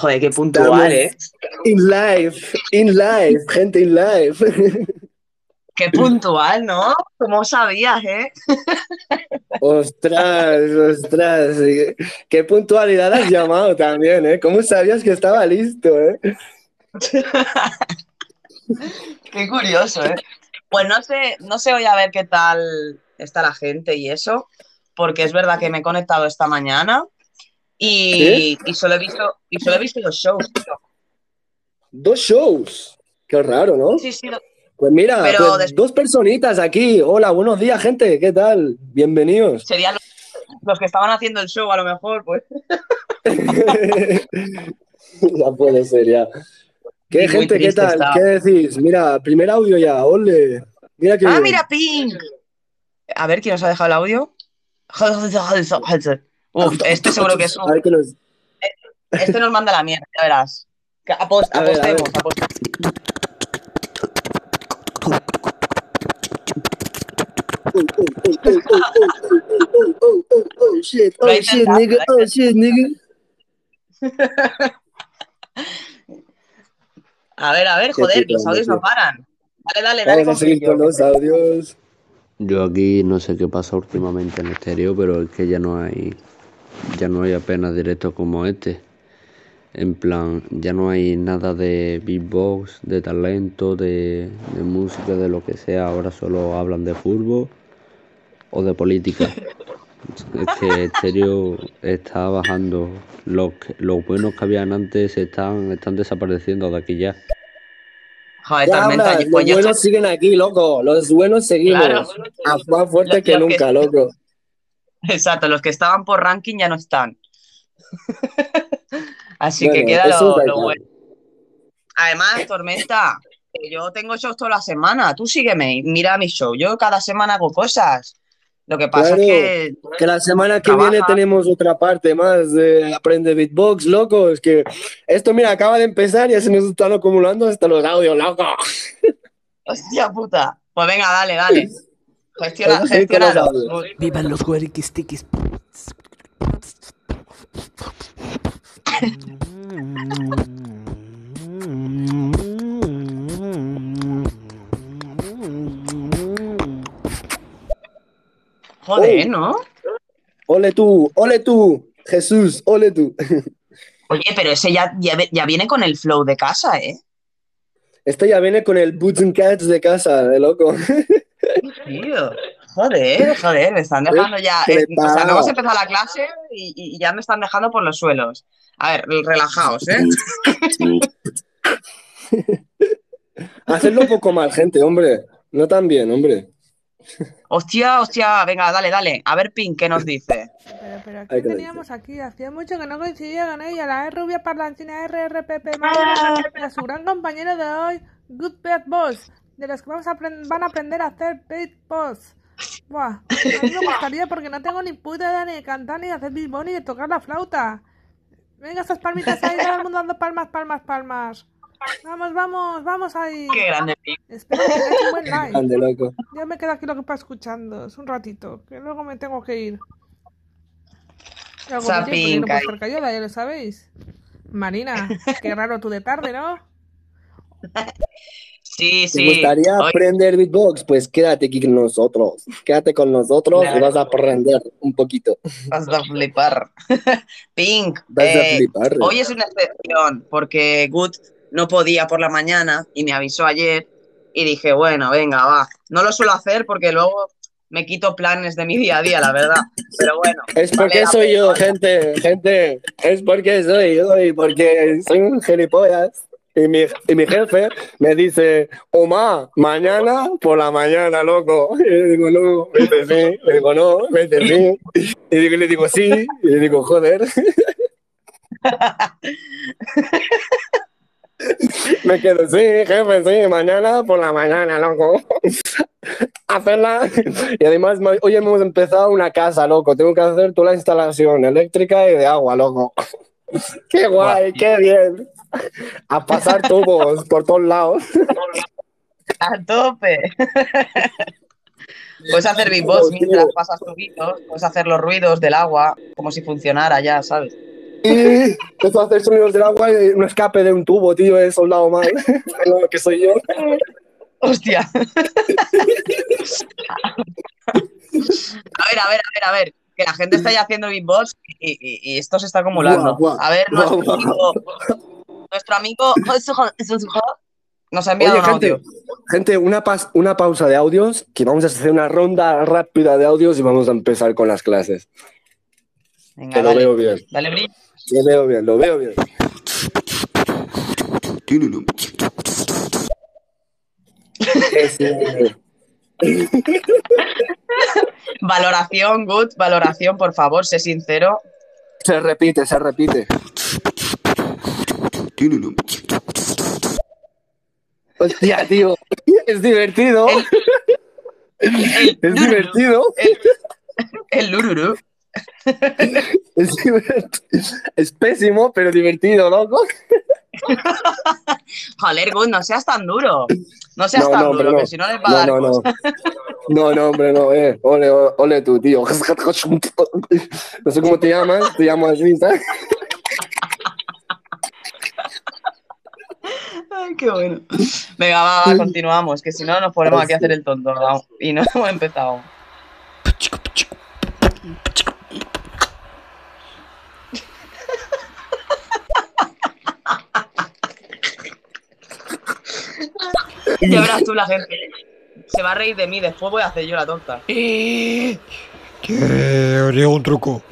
Joder, qué puntual, ¿eh? In live, in live, gente in live. Qué puntual, ¿no? ¿Cómo sabías, eh? Ostras, ostras. Qué puntualidad has llamado también, ¿eh? ¿Cómo sabías que estaba listo, eh? Qué curioso, ¿eh? Pues no sé, no sé hoy a ver qué tal está la gente y eso, porque es verdad que me he conectado esta mañana y, y solo he visto y solo he visto dos shows. tío. Dos shows. Qué raro, ¿no? Sí, sí. Pues mira, Pero pues dos personitas aquí. Hola, buenos días, gente. ¿Qué tal? Bienvenidos. Serían los, los que estaban haciendo el show, a lo mejor, pues. ya puede ser, ya. ¿Qué Y gente? ¿Qué tal? ¿Qué decís? Mira, primer audio ya. Ole. Mira que ¡Ah, mira, Pink! A ver, ¿quién nos ha dejado el audio? Uf, este seguro que es un... Este, este nos manda la mierda, ya verás. Apost a ver, apostemos, a. Oh shit, nigga, oh shit, nigga. A ver, a ver, joder, que los audios no paran. Dale, dale, dale. Yo aquí no sé qué pasa últimamente en el exterior, pero es que ya no hay ya no hay apenas directos como este. En plan, ya no hay nada de beatbox, de talento, de, de música, de lo que sea. Ahora solo hablan de fútbol o de política. Es que estéreo está bajando. Los, los buenos que habían antes están, están desapareciendo de aquí ya. Joder, Ya tormenta. hablas, los yo buenos estoy- siguen aquí, loco. Los buenos seguimos. Claro. A más fuerte Lo- que lo que- nunca, loco. Exacto, los que estaban por ranking ya no están. Así que queda lo, bueno. Además, Tormenta, que yo tengo shows toda la semana. Tú sígueme mira mi show. Yo cada semana hago cosas. Lo que pasa Claro. es que Que la semana que Trabaja. viene tenemos otra parte más de Aprende Beatbox, loco. Es que esto, mira, acaba de empezar y ya se nos están acumulando hasta los audios, loco. Hostia puta. Pues venga, dale, dale. Gestiona, Vamos a ir con los. Vivan los hueriquistikis. Joder, Oh. ¿no? Ole tú, ole tú, Jesús, ole tú. Oye, pero ese ya, ya, ya viene con el flow de casa, ¿eh? Esto ya viene con el Boots and Cats de casa, de loco. Tío. Joder, joder, me están dejando ya. ¿Qué eh, o sea, no hemos empezado la clase y, y ya me están dejando por los suelos. A ver, relajaos, ¿eh? Hacedlo un poco mal, gente, hombre. No tan bien, hombre. Hostia, hostia, venga, dale, dale. A ver, Pink, ¿qué nos dice? Pero, pero ¿qué que teníamos aquí? Hacía mucho que no coincidía con ella, la E rubia parlanchina RRPP Mayra y a su gran compañero de hoy, Good Beat Boss, de los que vamos a van a aprender a hacer beat boss. Buah, a mí me gustaría porque no tengo ni puta idea ni de cantar, ni de hacer beatbox, ni de tocar la flauta. Venga, estas palmitas ahí, todo el mundo dando palmas, palmas, palmas. Vamos, vamos, vamos ahí. Qué grande, Pink. Espero que tengáis un buen live. Ande, loco. Yo me quedo aquí lo que para escuchando. Es un ratito, que luego me tengo que ir. Y algo Esa de tiempo, yo no puedo pinca estar callada, ya lo sabéis. Marina, qué raro tú de tarde, ¿no? Sí, ¿Te sí. gustaría aprender beatbox? Pues quédate aquí con nosotros. Quédate con nosotros y vas a aprender un poquito. vas a flipar. Pink, Vas a eh, flipar. hoy es una excepción porque Good no podía por la mañana y me avisó ayer y dije, bueno, venga, va. No lo suelo hacer porque luego me quito planes de mi día a día, la verdad. Pero bueno. Es porque soy pena. yo, gente, gente. Es porque soy yo y porque soy un gilipollas. Y mi, y mi jefe me dice, Oma, mañana por la mañana, loco. Y le digo, no, vete sí. Le digo, no, vete sí. Y le digo, sí. Y le digo, joder. Me quedo, sí, jefe, sí, mañana por la mañana, loco. Hacerla. Y además, hoy hemos empezado una casa, loco. Tengo que hacer toda la instalación eléctrica y de agua, loco. Qué guay, qué bien. A pasar tubos por todos lados. A tope. Puedes hacer beatbox mientras pasas tubitos, puedes hacer los ruidos del agua, como si funcionara ya, ¿sabes? Y a hacer sonidos del agua y un escape de un tubo, tío, he soldado mal. Lo que soy yo. Hostia. a ver, a ver, a ver, a ver. Que la gente está ya haciendo beatbox y, y- y esto se está acumulando. A ver, nuestro Guau, guau. Nuestro amigo nos ha enviado Oye, un gente, audio. gente una, pas- una pausa de audios, que vamos a hacer una ronda rápida de audios y vamos a empezar con las clases. Venga, Que lo dale, veo bien. dale brillo. Lo veo bien, lo veo bien. Valoración, good, valoración, por favor, sé sincero. se repite, se repite. Hostia, tío. Es divertido. El, Es divertido. el lururu. Es, pésimo, pero divertido, loco. Joder, good, no seas tan duro. No seas No, tan no, duro, no. que si no les va a dar No, no, no. cosas. No, no, hombre, no, eh. Ole, ole, ole tú, tío. No sé cómo te llamas, te llamo así, ¿sabes? Ay, qué bueno. Venga, va, va, continuamos, que si no nos ponemos aquí a hacer el tonto, ¿no? Y no hemos empezado. Ya verás tú la gente. Se va a reír de mí, después voy a hacer yo la tonta. Eh, que os digo un truco.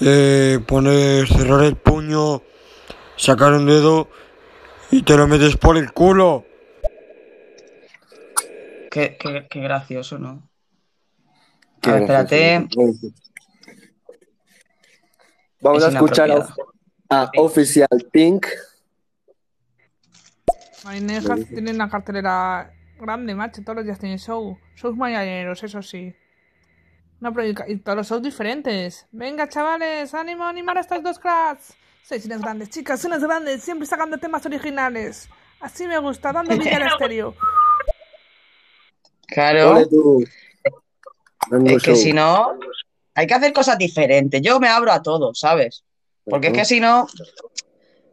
Eh, poner, cerrar el puño, sacar un dedo y te lo metes por el culo. Qué, qué, qué gracioso, ¿no? Qué A ver, espérate. gracioso. Vamos Es a escuchar a, a Official Pink. Marinejas tienen una cartelera grande, macho. Todos los días tienen show. Shows mañaneros, eso sí. Una predica- y todos los shows diferentes. Venga, chavales, ánimo a animar a estas dos cracks. Sois unas grandes chicas, unas grandes, siempre sacando temas originales. Así me gusta, dando vida al estéreo. Claro. Es que si no, hay que hacer cosas diferentes. Yo me abro a todo, ¿sabes? Porque es que si no,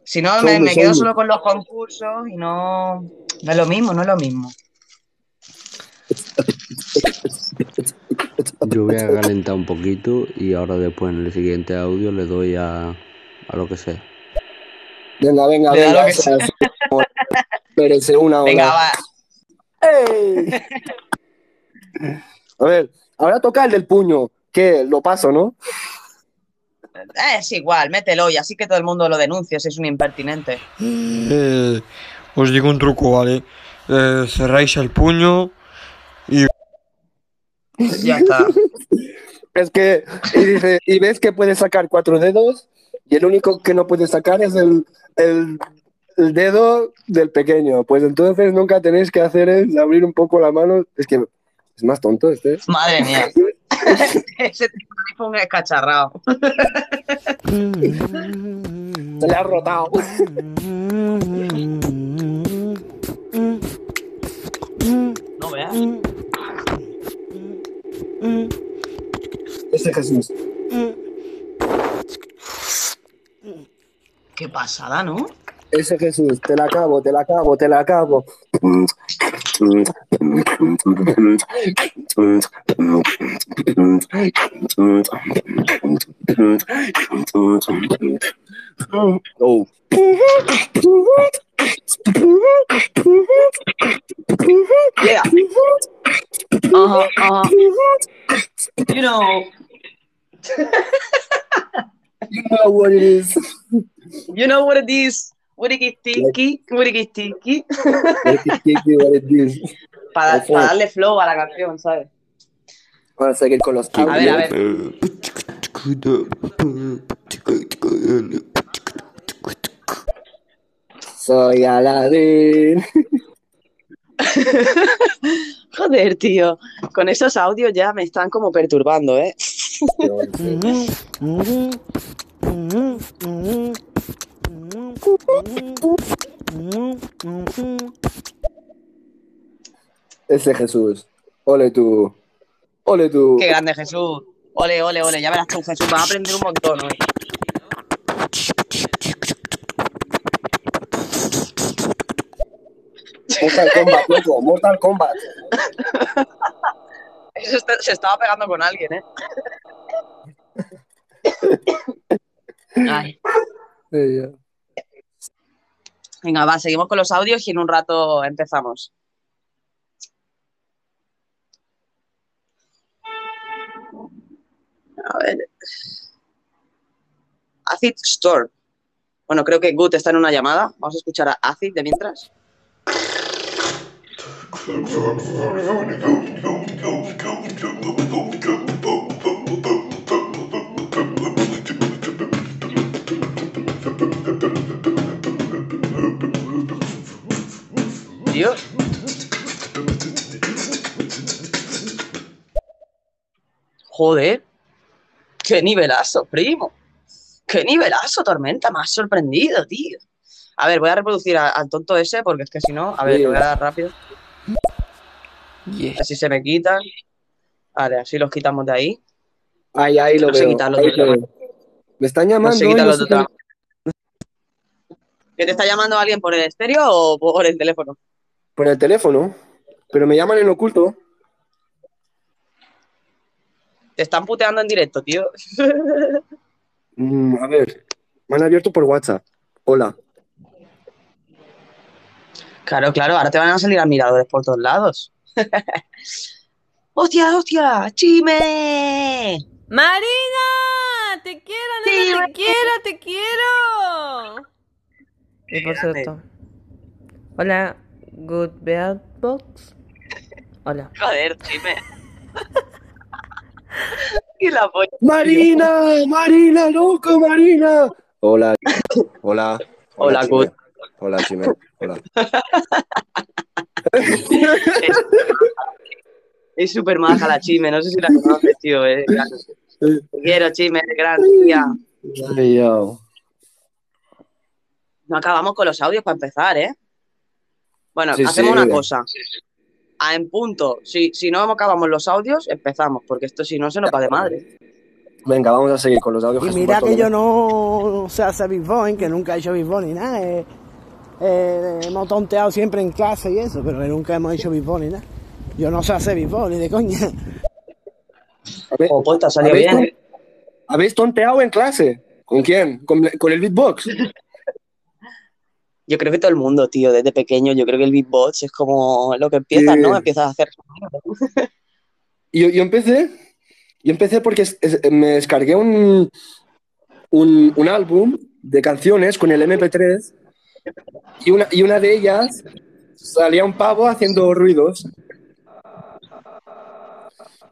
si no me, me, quedo solo con los concursos y no, no es lo mismo, no es lo mismo. Yo voy a calentar un poquito y ahora después en el siguiente audio le doy a, a lo que sea. Venga, venga, venga. lo que o sea, Espérense una hora. Venga, va. ¡Ey! A ver, ahora toca el del puño. Que lo paso, ¿no? Es igual, mételo y así que todo el mundo lo denuncie si es un impertinente. Eh, os digo un truco, ¿vale? Eh, cerráis el puño y Ya está. Es que, y, dice, y ves que puedes sacar cuatro dedos y el único que no puedes sacar es el, el, el dedo del pequeño. Pues entonces nunca tenéis que hacer es abrir un poco la mano. Es que es más tonto este. Madre mía. Ese iPhone es cacharrado. Se le ha rotado. No veas. Ese Jesús. Qué pasada, ¿no? Ese Jesús. Te la acabo, te la acabo, te la acabo. Oh. Yeah. Ajá, ajá. You know, You know what it is. you know what it is. What it is tiki, what it is tiki. What it is. Para, para darle flow a la canción, ¿sabes? Vamos a seguir con los A ver, a ver. Soy Aladín. Joder, tío. Con esos audios ya me están como perturbando, ¿eh? Ese Jesús. Ole tú. Ole tú. Qué grande, Jesús. Ole, ole, ole. Ya verás tú, Jesús. Vas a aprender un montón hoy. Mortal Kombat, loco, Mortal Kombat. Eso está- se estaba pegando con alguien, ¿eh? Ay. Venga, va, seguimos con los audios y en un rato empezamos. A ver. Acid Storm. Bueno, creo que Gut está en una llamada. Vamos a escuchar a Acid de mientras. Dios. Joder. Qué nivelazo, primo. Qué nivelazo, Tormenta. Me has sorprendido, tío. A ver, voy a reproducir al tonto ese porque es que si no, a ver, le voy a dar rápido. Así se me quitan. Vale, así los quitamos de ahí. Ahí, ahí lo No veo. quitarlo ahí de lo veo. Me están llamando. no sé. ¿Que te está llamando alguien por el estéreo o por el teléfono? Por el teléfono. Pero me llaman en oculto. Te están puteando en directo, tío. Mm, a ver. Me han abierto por WhatsApp. Hola. Claro, claro, ahora te van a salir admiradores por todos lados. ¡Hostia, hostia! ¡Chime! Marina, te quiero, Sí, nena, te quiero, te quiero. Y por cierto, hola, Good Beat Box. Hola. Joder, chime. y la polla. Marina, Marina, loco, Marina. Hola. Hola. Hola, Chime. Gut. Hola, Chime. Hola. Es súper maja la chime, no sé si la conoces, tío. eh. Te quiero, chime, gran tía. No acabamos con los audios para empezar, ¿eh? Bueno, Sí, hacemos sí. una cosa. A en punto, si, si no acabamos los audios, empezamos, porque esto si no se nos va de madre. Venga, vamos a seguir con los audios. Y mira que yo no sé hacer beatbox, que nunca he hecho beatbox ni nada. eh, eh, hemos tonteado siempre en clase y eso, pero nunca hemos hecho beatbox ni nada. Yo no sé hacer ni de coña. ¿habéis, bien. ¿Habéis tonteado en clase? ¿Con quién? ¿Con, con el beatbox? Yo creo que todo el mundo, tío, desde pequeño, yo creo que el beatbox es como lo que empiezas, Sí. ¿no? Empiezas a hacer. Yo, yo empecé, yo empecé porque es- es- me descargué un, un, un álbum de canciones con el MP3 y una, y una de ellas salía un pavo haciendo ruidos.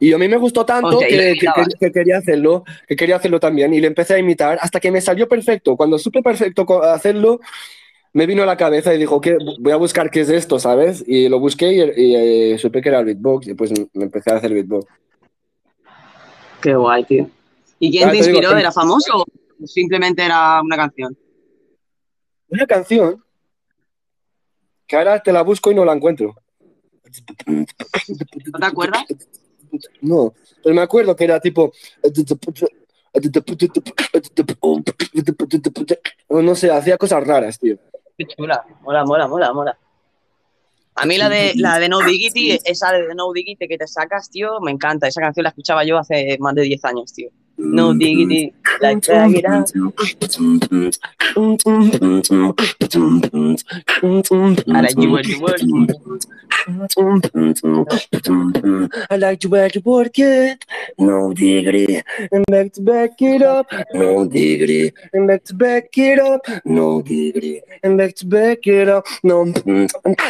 Y a mí me gustó tanto que, que- imitabas. que- que quería hacerlo, que quería hacerlo también y le empecé a imitar hasta que me salió perfecto. Cuando supe perfecto hacerlo, me vino a la cabeza y dijo que voy a buscar qué es esto, ¿sabes? Y lo busqué y, y, eh, supe que era el beatbox y pues me empecé a hacer beatbox. Qué guay, tío. ¿Y quién te digo inspiró? ¿Era famoso o simplemente era una canción? Una canción que ahora te la busco y no la encuentro. ¿No te acuerdas? No, pero me acuerdo que era tipo. No sé, hacía cosas raras, tío. Qué chula. Mola, mola, mola, mola. A mí la de, la de No Diggity, esa de No Diggity que te sacas, tío, me encanta. Esa canción la escuchaba yo hace más de 10 años, tío. No Diggity, like drag it out. Mm-hmm. I like you when you work. I like to back to work it, no diggity, and back to back it up, no diggity, and back to back it up, no diggity, and back to back it up, no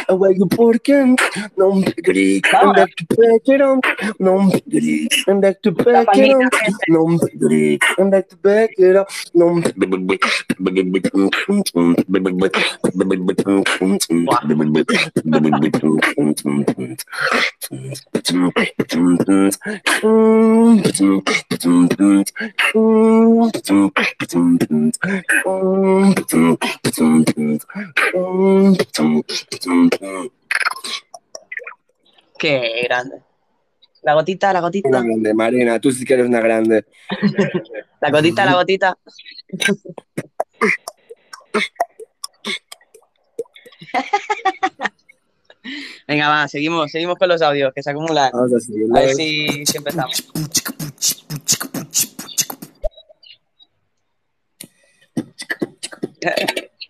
I where you working, no diggity, and back to back it up, no diggity, and back to back it up, no diggity, and back to back it up, no Qué grande. La gotita, la Una gotita. grande, Marina, tú sí que eres una grande. La gotita, la gotita. Venga, va, seguimos, seguimos con los audios que se acumulan. Vamos a seguir. A ver si, si empezamos.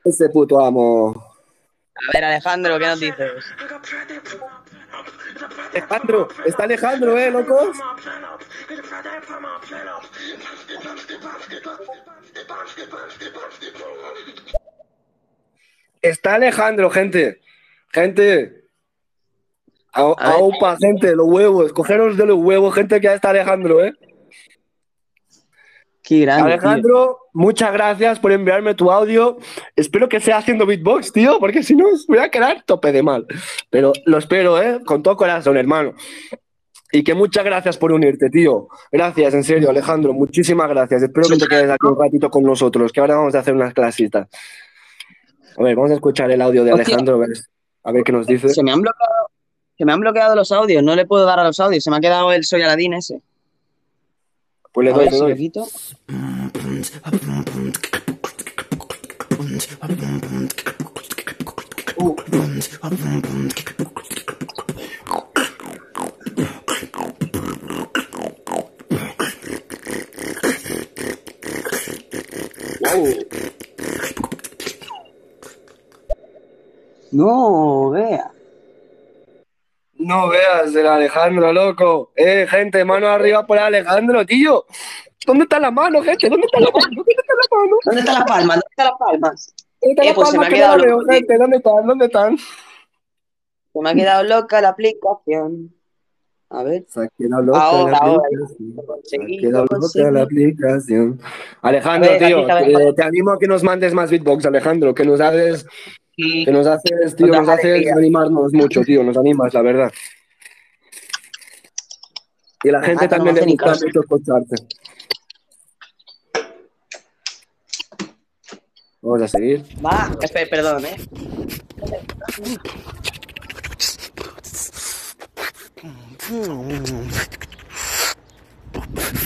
Ese puto amo. A ver, Alejandro, ¿qué nos dices? Alejandro, está Alejandro, eh, locos. Está Alejandro, gente. Gente. A, A aupa, gente, los huevos. Cogeros de los huevos, gente, que ya está Alejandro, eh. Qué grande. Alejandro, muchas gracias por enviarme tu audio. Espero que sea haciendo beatbox, tío, porque si no voy a quedar tope de mal. Pero lo espero, ¿eh? Con todo corazón, hermano. Y que muchas gracias por unirte, tío. Gracias, en serio, Alejandro. Muchísimas gracias. Espero que te quedes aquí un ratito con nosotros, que ahora vamos a hacer unas clasitas. A ver, vamos a escuchar el audio de. Alejandro, a ver, a ver qué nos dice. Se me han bloqueado, se me han bloqueado los audios, no le puedo dar a los audios, se me ha quedado el Soy Aladín ese. Pues le doy, le. No, vea. No veas el Alejandro, loco. Eh, gente, mano arriba por Alejandro, tío. ¿Dónde está la mano, gente? ¿Dónde está la mano? ¿Dónde está la mano? ¿Dónde están las palmas? ¿Dónde están las palmas? ¿Dónde está Eh, pues se palma me ha quedado veo, loco, gente? ¿Dónde están? ¿Dónde están? Se me ha quedado loca la aplicación. A ver. Se ha quedado loca Ahora, la ahora. aplicación. Se ha quedado loca la aplicación. Alejandro, ver, tío, está te, animo a que nos mandes más beatbox, Alejandro, que nos haces, Sí. que nos haces, tío, nos haces alegría. animarnos mucho, tío, nos animas, la verdad. Y la gente no también me le gusta mucho escucharte. Vamos a seguir. Va, espera, perdón, eh.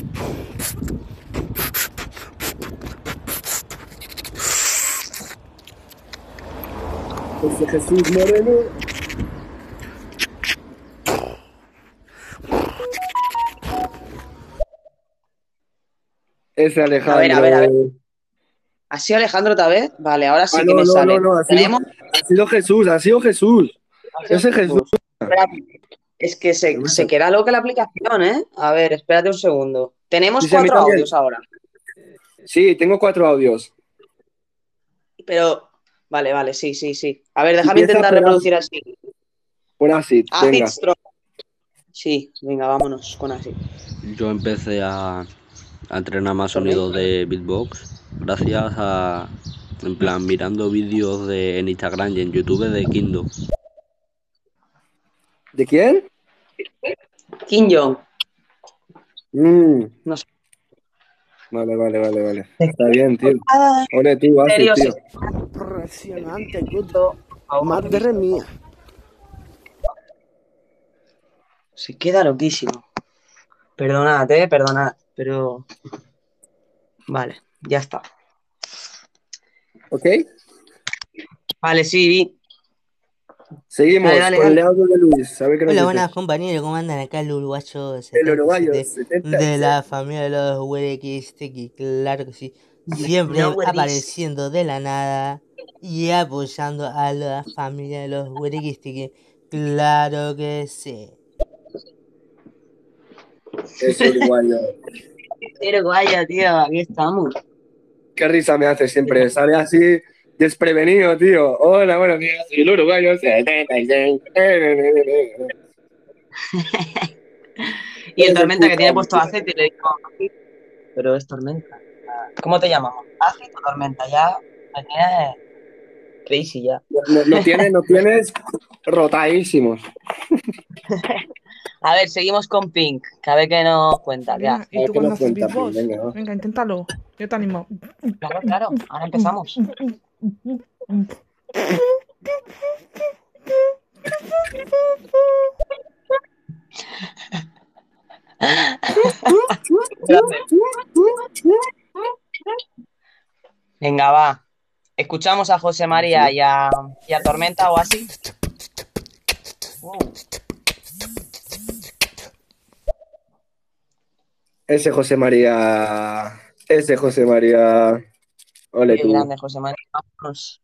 José Jesús Moreno. Ese Alejandro. A ver, a ver, a ver. ¿Ha sido Alejandro otra vez? Vale, ahora sí Ah, que me no, sale. no, no, ha sido, Tenemos. ha sido Jesús, ha sido Jesús. Ese Jesús. Es que se, se queda loca la aplicación, ¿eh? A ver, espérate un segundo. Tenemos cuatro audios ahora. Sí, tengo cuatro audios. Pero. Vale, vale, sí, sí, sí. A ver, déjame Empieza intentar reproducir así. Por acid, Acid venga. Strong. Sí, venga, vámonos con así. Yo empecé a, a entrenar más sonidos de beatbox gracias a, en plan, mirando vídeos de, en Instagram y en YouTube de Kindo. ¿De quién? Kim Jong. Mm, No sé. Vale, vale, vale, vale. Está bien, tío. Ole, tú, acid, serio, tío. Impresionante, puto. Madre mía. Se queda loquísimo. Perdonad, eh, perdonad, pero. Vale, ya está. ¿Ok? Vale, sí, vi. Seguimos Dale, dale, con dale. el audio de Luis. A ver qué nos Hola, buenas compañeros, ¿cómo andan acá el uruguayo? El uruguayo, 77, 77. de la familia de los Huerequisteki, claro que sí. Siempre No, apareciendo de la nada y apoyando a la familia de los Huerequisteki, claro que sí. Es uruguayo. Uruguaya, tío, aquí estamos. Qué risa me hace siempre. Sale así desprevenido, tío. Hola, buenos días. Soy el uruguayo. 76. Y el tormenta que tiene puesto aceite y le digo, "Acid". pero es tormenta. ¿Cómo te llamamos? Acid o tormenta, ya me tienes crazy ya. No, no tienes, no tienes rotadísimos. A ver, seguimos con Pink, que a ver qué nos cuenta. ¿Qué Venga, hace? A ver ¿Y tú qué cuándo nos haces cuenta, beatbox? Pink, venga. Venga, inténtalo. Yo te animo. Claro, claro, ahora empezamos. Venga, va. Escuchamos a José María y a, y a Tormenta o así. Ese José María. Ese José María. Ole Qué tú. grande, José María. Vámonos.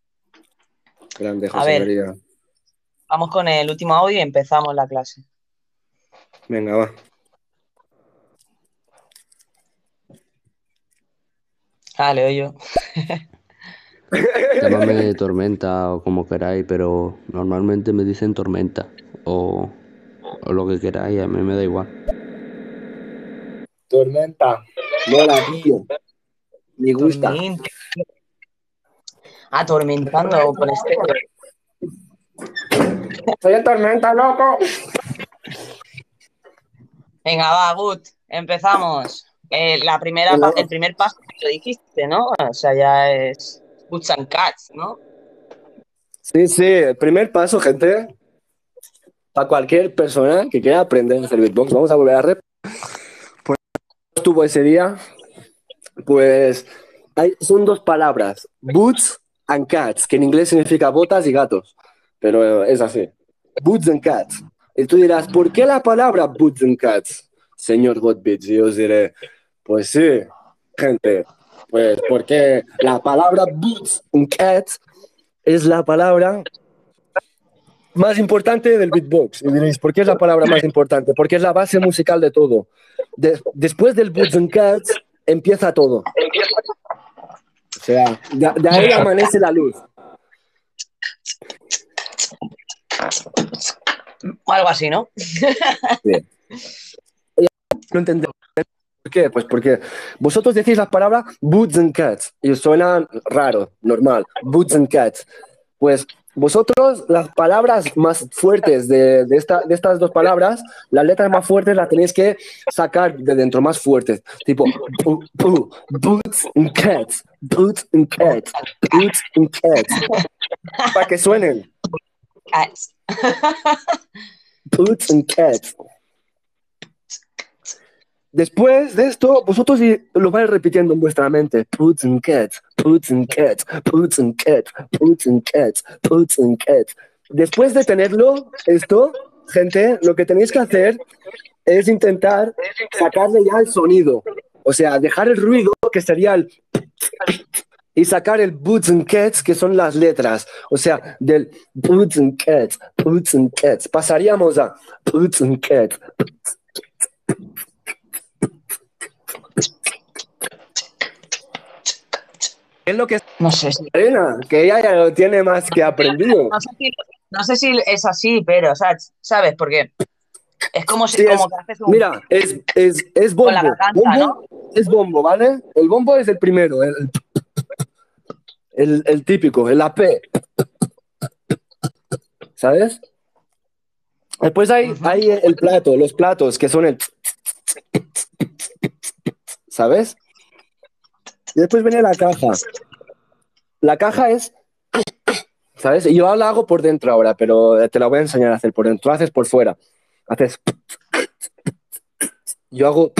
Grande A José ver. María. Vamos con el último audio y empezamos la clase. Venga, va. Ah, leo yo. Llámame tormenta o como queráis, pero normalmente me dicen tormenta o, o lo que queráis, a mí me da igual. Tormenta. Mola, tío. Me gusta. Tormenta. Atormentando con este. Soy en tormenta, loco. Venga, va, Gut, empezamos. Eh, la primera, el primer paso que lo dijiste, ¿no? O sea, ya es Boots and Cats, ¿no? Sí, sí, el primer paso, gente. Para cualquier persona que quiera aprender a hacer beatbox, vamos a volver a rep. Pues estuvo ese día. Pues hay, son dos palabras: boots and cats, que en inglés significa botas y gatos. Pero es así: boots and cats. Y tú dirás, ¿por qué la palabra boots and cats, señor Godbits? Y yo os diré, pues sí, gente, pues porque la palabra boots and cats es la palabra más importante del beatbox. Y diréis, ¿por qué es la palabra más importante? Porque es la base musical de todo. De- después del Boots and Cats empieza todo. O sea, de, de ahí amanece la luz. O algo así, ¿no? No entendéis. ¿Por qué? Pues porque vosotros decís las palabras boots and cats y os suena raro, normal. Boots and cats. Pues vosotros las palabras más fuertes de, de esta- de estas dos palabras, las letras más fuertes las tenéis que sacar de dentro, más fuertes. Tipo bu- bu- boots and cats, boots and cats, boots and cats. Para que suenen. Cats. Boots and cats. Después de esto, vosotros lo vais repitiendo en vuestra mente. Boots and cats, boots and cats, boots and cats, boots and cats, boots and cats. Después de tenerlo, esto, gente, lo que tenéis que hacer es intentar sacarle ya el sonido. O sea, dejar el ruido, que sería el... Y sacar el boots and cats, que son las letras. O sea, del boots and cats, boots and cats. Pasaríamos a boots and cats. Es lo que es No sé si, arena, que ella ya lo tiene más que aprendido. no sé si, no sé si es así, pero, ¿sabes? ¿Sabes? Porque es como si Sí, es- como que haces un. Mira, es, es, es Con la bombo. garganta, bombo Es bombo, ¿vale? El bombo es el primero, el, el, el típico, el AP. ¿Sabes? Después hay, hay el plato, los platos, que son el... ¿Sabes? Y después viene la caja. La caja es... ¿Sabes? Yo la hago por dentro ahora, pero te la voy a enseñar a hacer por dentro. Haces por fuera. Haces... Yo hago...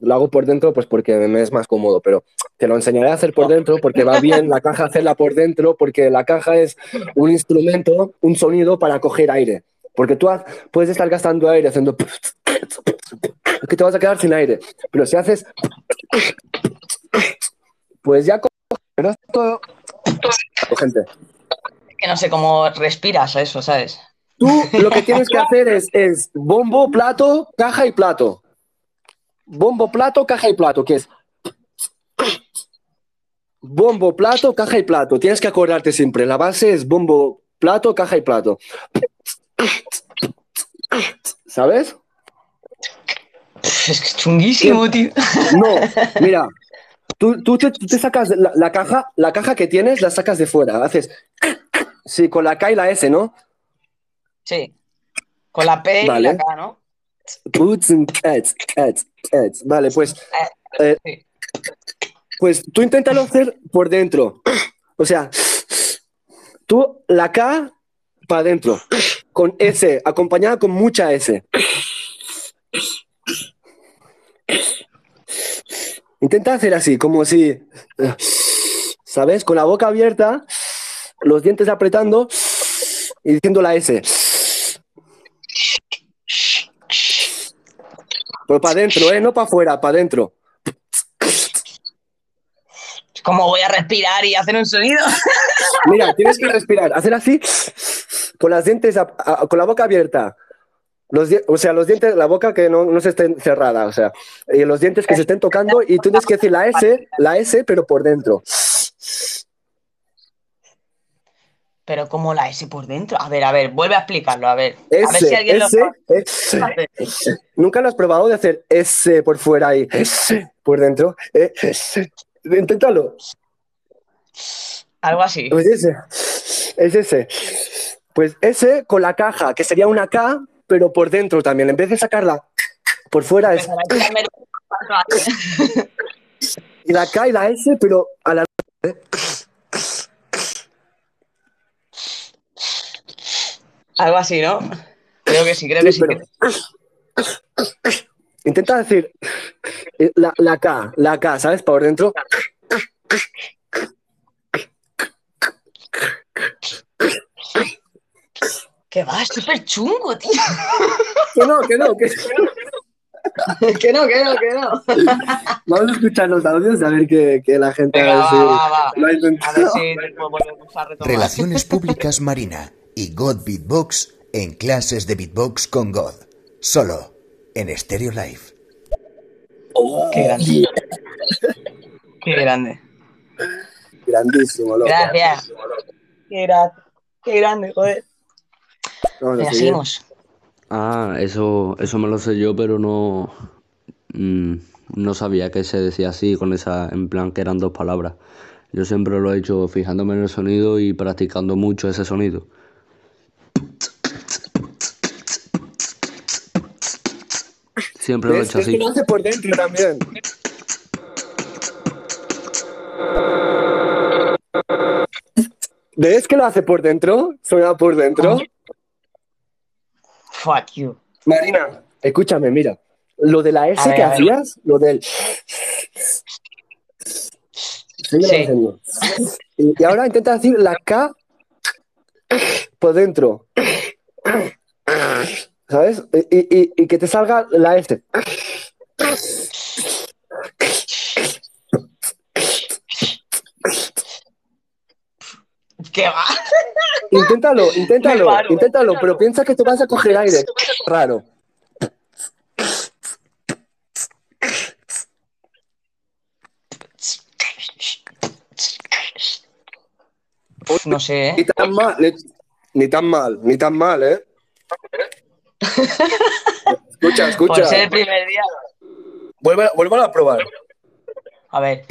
Lo hago por dentro pues porque me es más cómodo, pero te lo enseñaré a hacer por dentro porque va bien la caja hacerla por dentro porque la caja es un instrumento, un sonido para coger aire. Porque tú puedes estar gastando aire haciendo... Que te vas a quedar sin aire. Pero si haces... Pues ya coges todo... Gente, Que no sé cómo respiras eso, ¿sabes? Tú lo que tienes que hacer es, es bombo, plato, caja y plato. Bombo, plato, caja y plato, que es bombo, plato, caja y plato. Tienes que acordarte siempre. La base es bombo, plato, caja y plato. ¿Sabes? Es que es chunguísimo, tío. No, mira, tú, tú te, sacas la, la caja, la caja que tienes, la sacas de fuera. Haces, sí, con la K y la S, ¿no? Sí. Con la P y la K, ¿no? Boots and cats, cats, cats. Vale, pues, eh, Sí. pues tú inténtalo hacer por dentro. O sea, tú la K para adentro, con S, acompañada con mucha S. Intenta hacer así, como si, ¿sabes? Con la boca abierta, los dientes apretando y diciendo la S. Pero para adentro, ¿eh? No para afuera, para adentro. ¿Cómo voy a respirar y hacer un sonido? Mira, tienes que respirar, hacer así, con las dientes, con la boca abierta, los o sea, los dientes, la boca que no, no se estén cerrada, o sea, y los dientes que se estén tocando y tú tienes que decir la S, la S, pero por dentro. Pero como la S por dentro. A ver, a ver, vuelve a explicarlo, a ver. A ver S, si alguien lo S, S. Nunca lo has probado de hacer S por fuera y S por dentro. Eh, S. Inténtalo. Algo así. Pues ese. Es ese. Pues ese con la caja, que sería una K, pero por dentro también. En vez de sacarla por fuera es. Y la K y la S, pero a la. Algo así, ¿no? Creo que sí, creo que sí. pero- Intenta decir eh, la, la K, la K, ¿sabes? Por dentro. Que va, es súper chungo, tío. Que no, que no, que que no, que no, que no. Vamos a escuchar los audios a ver que, que la gente Venga, a ver va, si va, va. lo ha A ver intentado. si volvemos a retomar. Relaciones Públicas Marina y God Beatbox en clases de beatbox con God. Solo en Stereo Live. Qué grande. Qué grande. Grandísimo, loco. Gracias. Qué, gra- qué grande, joder. Seguimos. Ah, eso, eso me lo sé yo, pero no, mm, no sabía que se decía así, con esa, en plan que eran dos palabras. Yo siempre lo he hecho fijándome en el sonido y practicando mucho ese sonido. Siempre lo he hecho Es que así. lo hace por dentro también. ¿Ves que lo hace por dentro? Suena por dentro. Fuck you. Marina, escúchame, mira. Lo de la S A que ver. hacías, lo del. Sí. Y, y ahora intenta decir la K por dentro. ¿Sabes? Y, y- y que te salga la S. ¿Qué va? Inténtalo, inténtalo, paro. inténtalo, pero piensa que te vas a coger aire. Raro. No sé, Ni ¿eh? tan mal, ni, ni tan mal, ni tan mal, ¿eh? escucha, escucha. Por ser el primer día. Vuelve, vuelve a probar. A ver.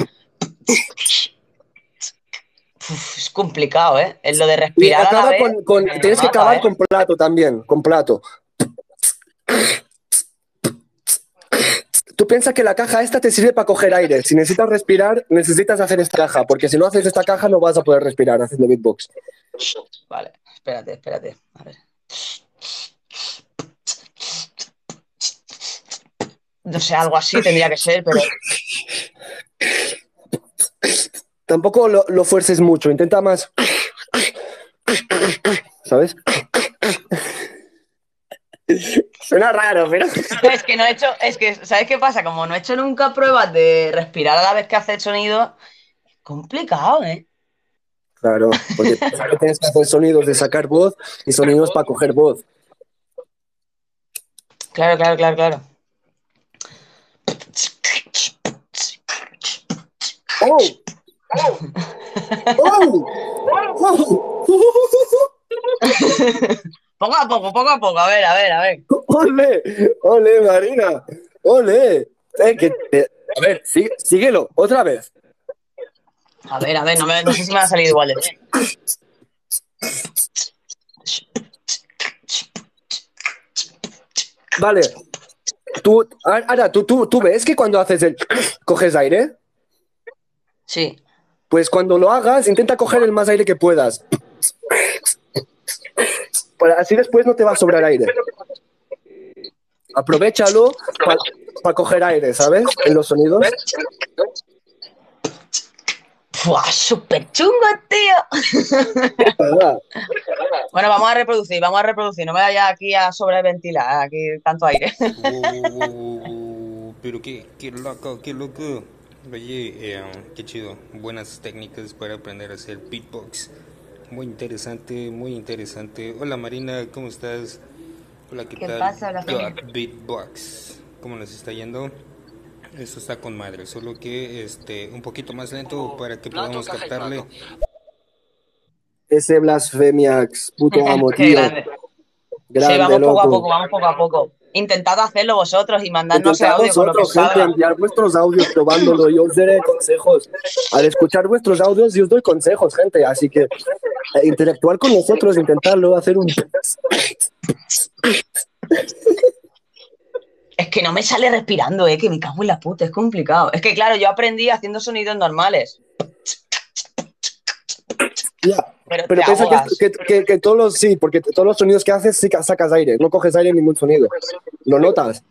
Uf, es complicado, ¿eh? Es lo de respirar a la acaba vez. con, con- me tienes que mata, acabar ¿eh? con plato también, con plato. Tú piensas que la caja esta te sirve para coger aire. Si necesitas respirar, necesitas hacer esta caja, porque si no haces esta caja no vas a poder respirar haciendo beatbox. Vale, espérate, espérate. A ver. No sé, algo así tendría que ser, pero Tampoco lo, lo fuerces mucho, intenta más. ¿Sabes? Suena raro, pero. es que no he hecho, es que, ¿sabes qué pasa? Como no he hecho nunca pruebas de respirar a la vez que hace el sonido, es complicado, ¿eh? Claro, porque tienes que hacer sonidos de sacar voz y sonidos para coger voz. Claro, claro, claro, claro. ¡Oh! Poco a poco, poco a poco, a ver, a ver, a ver. ¡Ole! ¡Ole, Marina! ¡Ole! Eh, que A ver, sí- síguelo, otra vez. A ver, a ver, no, me- no sé si me ha salido igual. ¿eh? Vale. Tú, ahora, ¿tú, tú, tú ves que cuando haces el... coges aire, Sí. Pues cuando lo hagas, intenta coger el más aire que puedas. Para- así después no te va a sobrar aire. Aprovechalo para coger aire, ¿sabes? En los sonidos. ¡Fua! ¡Súper chungo, tío! Bueno, vamos a reproducir, vamos a reproducir. No me vaya aquí a sobreventilar, aquí tanto aire. pero qué, qué loco, qué loco. Oye, eh, qué chido. Buenas técnicas para aprender a hacer beatbox. Muy interesante, muy interesante. Hola Marina, ¿cómo estás? Hola, ¿qué, ¿Qué tal? pasa? Beatbox. ¿Cómo nos está yendo? Esto está con madre, solo que este un poquito más lento para que podamos captarle. Ese blasfemiax, puto amo, tío. grande. Grande, sí, vamos poco a poco, vamos poco a poco. Intentad hacerlo vosotros y mandadnos audio con lo que vosotros, gente, enviar vuestros audios probándolo y os daré consejos. Al escuchar vuestros audios, yo os doy consejos, gente. Así que eh, interactuar con nosotros, intentarlo, hacer un... Es que no me sale respirando, eh, que me cago en la puta, es complicado. Es que claro, yo aprendí haciendo sonidos normales. Pero, Pero piensa que, que- que- que todos los, sí, porque todos los sonidos que haces sí que sacas aire, no coges aire en ningún sonido. ¿Lo notas?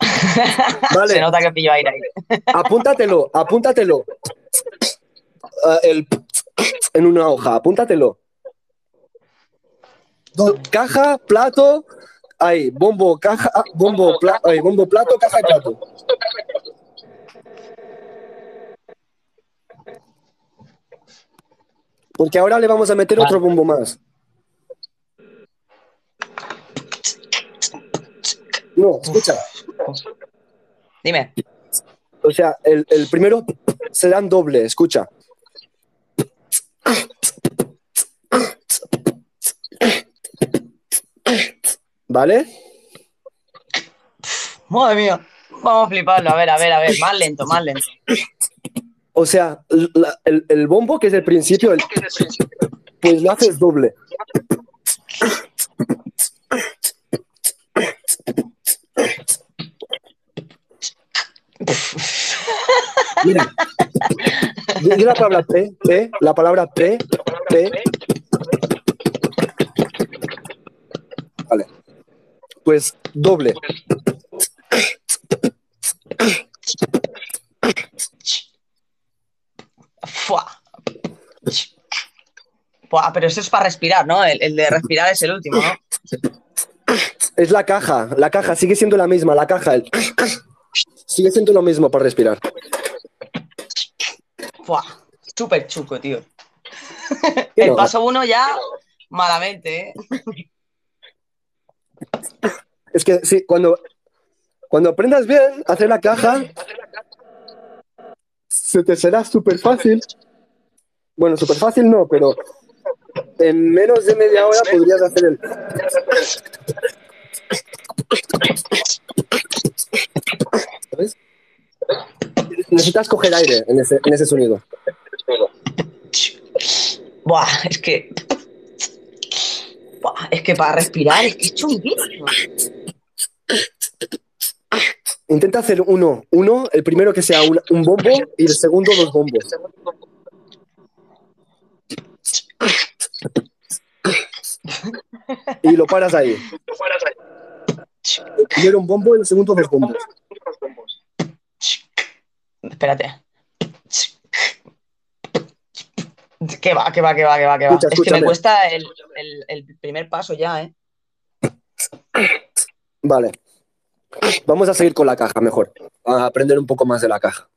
Vale. Se nota que pillo aire ahí. Apúntatelo, apúntatelo. Ah, el en una hoja, apúntatelo. Caja, plato, ahí, bombo, caja, bombo, pla- ahí, bombo, plato, caja y plato. Porque ahora le vamos a meter otro bombo más. No, escucha. Dime. O sea, el, el primero serán doble, escucha. ¿Vale? Madre mía. Vamos a fliparlo. A ver, a ver, a ver. Más lento, más lento. O sea, la- el, el bombo, que es el principio, el- pues lo haces doble. Mira, di la palabra P, P, la palabra P, P. Vale. Pues doble. Buah, pero eso es para respirar, ¿no? El, el de respirar es el último, ¿no? Es la caja, la caja sigue siendo la misma, la caja. el- Sigue siendo lo mismo para respirar. Fua. Súper chuco, tío. ¿Qué El no? paso uno ya, malamente, ¿eh? Es que sí, cuando, cuando aprendas bien a hacer la caja, se te será súper fácil. Bueno, súper fácil no, pero en menos de media hora podrías hacer el. ¿Sabes? Necesitas coger aire en ese, en ese sonido. Buah, es que. Buah, es que para respirar es que es chunguísimo. Intenta hacer uno, uno, el primero que sea un, un bombo y el segundo dos bombos. Y lo paras ahí. El primero un bombo y el segundo dos bombos. Espérate. Que va, que va, que va, que va, que va. Escucha, es que me cuesta el, el- el primer paso ya, ¿eh? Vale. Vamos a seguir con la caja mejor. A aprender un poco más de la caja.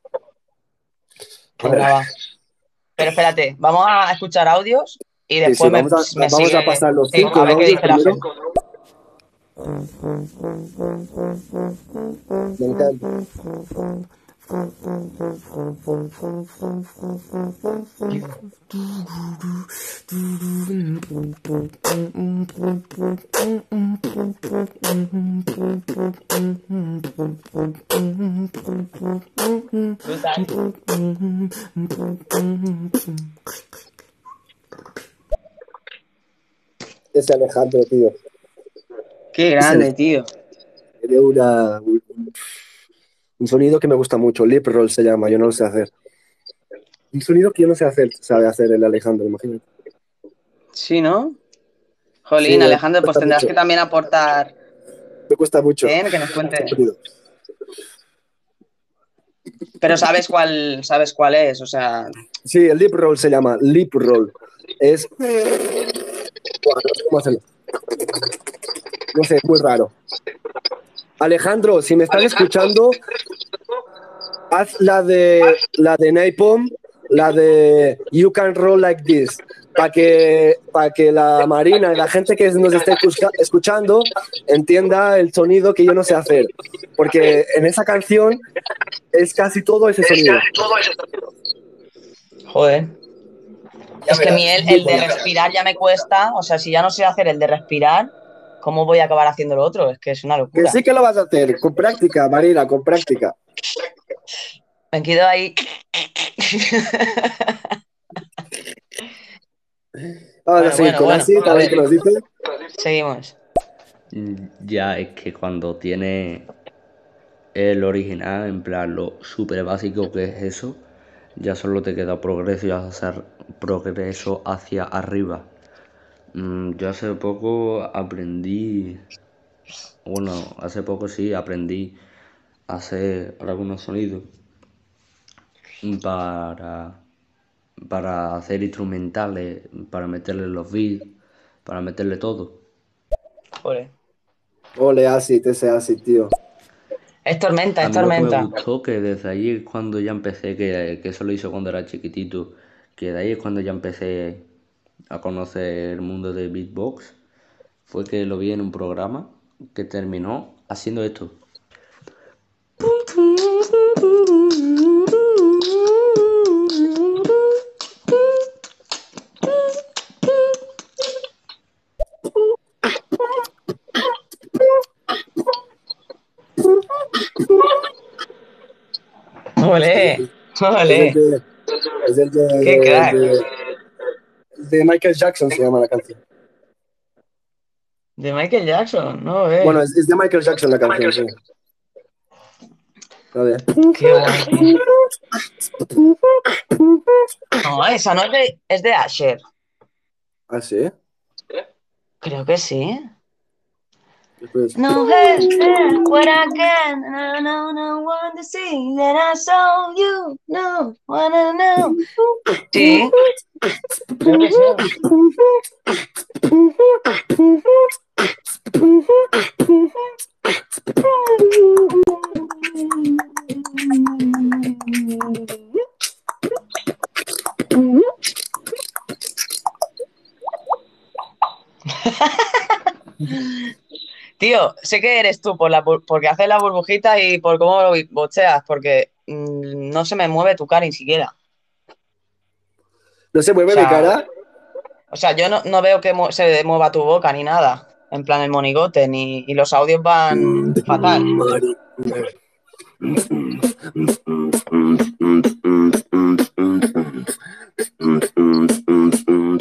Pero espérate, vamos a escuchar audios y después sí, me, vamos a- me vamos sigue- a pasar los sí, cinco a ver qué dice la gente. Me encanta. Ese Alejandro, tío. Qué grande, tío. Tiene una, un, sonido que me gusta mucho. Lip roll se llama, yo no lo sé hacer. Un sonido que yo no sé hacer, sabe hacer el Alejandro, imagínate. Sí, ¿no? Jolín, Sí, Alejandro, pues tendrás mucho. que también aportar Me cuesta mucho. bien, que nos cuentes. Pero sabes cuál, sabes cuál es, o sea, Sí, el lip roll se llama, lip roll. Es. ¿Cómo hacerlo? No sé, muy raro. Alejandro, si me estás escuchando, haz la de la de Napalm, la de You Can Roll Like This, para que, para que la Marina y la gente que nos esté escucha- escuchando entienda el sonido que yo no sé hacer. Porque en esa canción es casi todo ese sonido. Joder. Ya Es que a verás, mí el, el de respirar ya me cuesta. O sea, si ya no sé hacer el de respirar, ¿cómo voy a acabar haciendo lo otro? Es que es una Que locura. sí que lo vas a hacer, con práctica, Marina, con práctica. Me quedo ahí. Vamos Bueno, a seguir bueno, con bueno, Asit, a a ver ver. qué nos dice. Seguimos. Mm, Ya es que cuando tiene el original, en plan lo súper básico que es eso, ya solo te queda progreso y hacer progreso hacia arriba. Mm, Yo hace poco aprendí, bueno, hace poco sí aprendí a hacer algunos sonidos para, para hacer instrumentales, para meterle los beats, para meterle todo. Joder. Ole, Asit, ese Asit, tío. Es tormenta, A es mí lo que me tormenta. gustó que desde ahí es cuando ya empecé, que, que eso lo hizo cuando era chiquitito, que de ahí es cuando ya empecé a conocer el mundo de beatbox, fue que lo vi en un programa que terminó haciendo esto. Ole, ole. Qué crack. De, Michael Jackson se llama la canción. De Michael Jackson, no ve. Bueno, es, es de Michael Jackson la canción, sí. Qué. No, esa no es de, es de Asher. ¿Ah, sí? Creo que sí. Después- No hey, hey, what I can, no, no, no want to see that I saw you, no, wanna know. Sí. Tío, sé que eres tú por la, bur- porque haces la burbujita y por cómo lo bocheas, porque mm, no se me mueve tu cara ni siquiera. ¿No se mueve O sea, mi cara? O sea, yo no, no veo que se mueva tu boca ni nada. En plan el monigote, ni y los audios van fatal.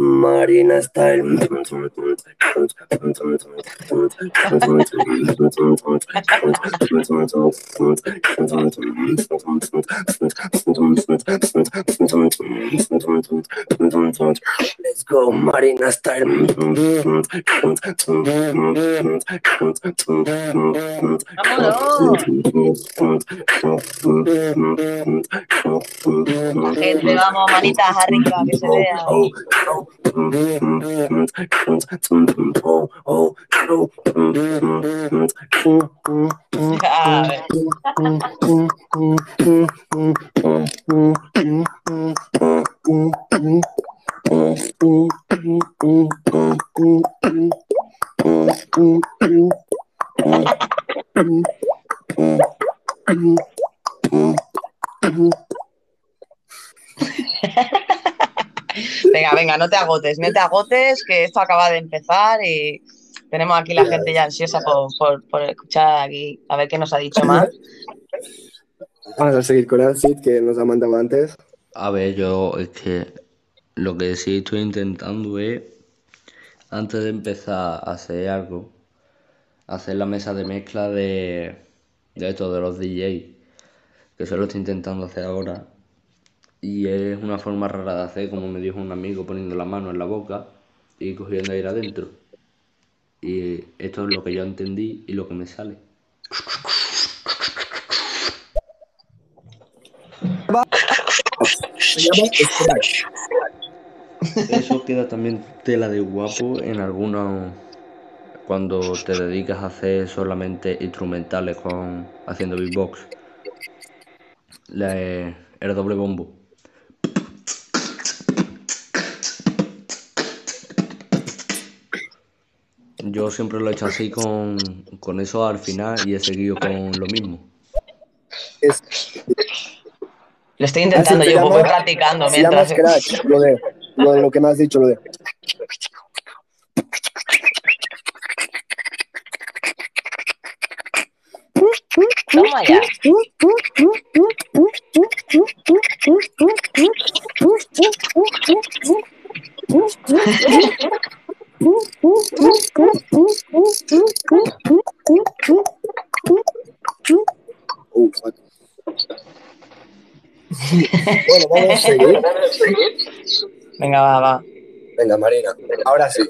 Marina Style. Let's go, Marina Style. Gente, vamos, manitas arriba, que se vea. Yeah. Venga, venga, no te agotes, no te agotes, que esto acaba de empezar y tenemos aquí la gente ya ansiosa por, por- por escuchar aquí, a ver qué nos ha dicho más. Vamos a seguir con Acid, que nos ha mandado antes. A ver, yo es que lo que sí estoy intentando es, antes de empezar a hacer algo, hacer la mesa de mezcla de, de esto, de los DJs, que eso lo estoy intentando hacer ahora. Y es una forma rara de hacer, como me dijo un amigo, poniendo la mano en la boca y cogiendo aire adentro. Y esto es lo que yo entendí y lo que me sale. Eso queda también tela de guapo en algunos cuando te dedicas a hacer solamente instrumentales con haciendo beatbox. La- el doble bombo. Yo siempre lo he hecho así con, con eso al final y he seguido con lo mismo. Es, Lo estoy intentando, se yo llama- voy practicando se llama mientras. scratch, lo de, lo de lo que me has dicho, lo de. Toma ya. Fuck. bueno, vamos a seguir. Venga, va, va. Venga, Marina. Ahora sí.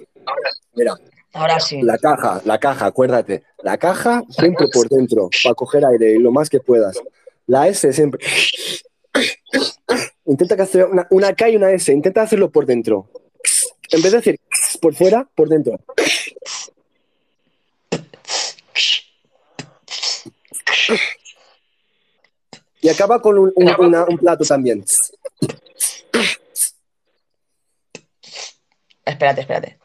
Mira, Ahora sí. la caja, la caja, acuérdate. La caja siempre por dentro, para coger aire y lo más que puedas. La S siempre. Intenta que hacer una, una K y una S. Intenta hacerlo por dentro. En vez de decir por fuera, por dentro. Y acaba con un, un- una- un plato también. Espérate, espérate.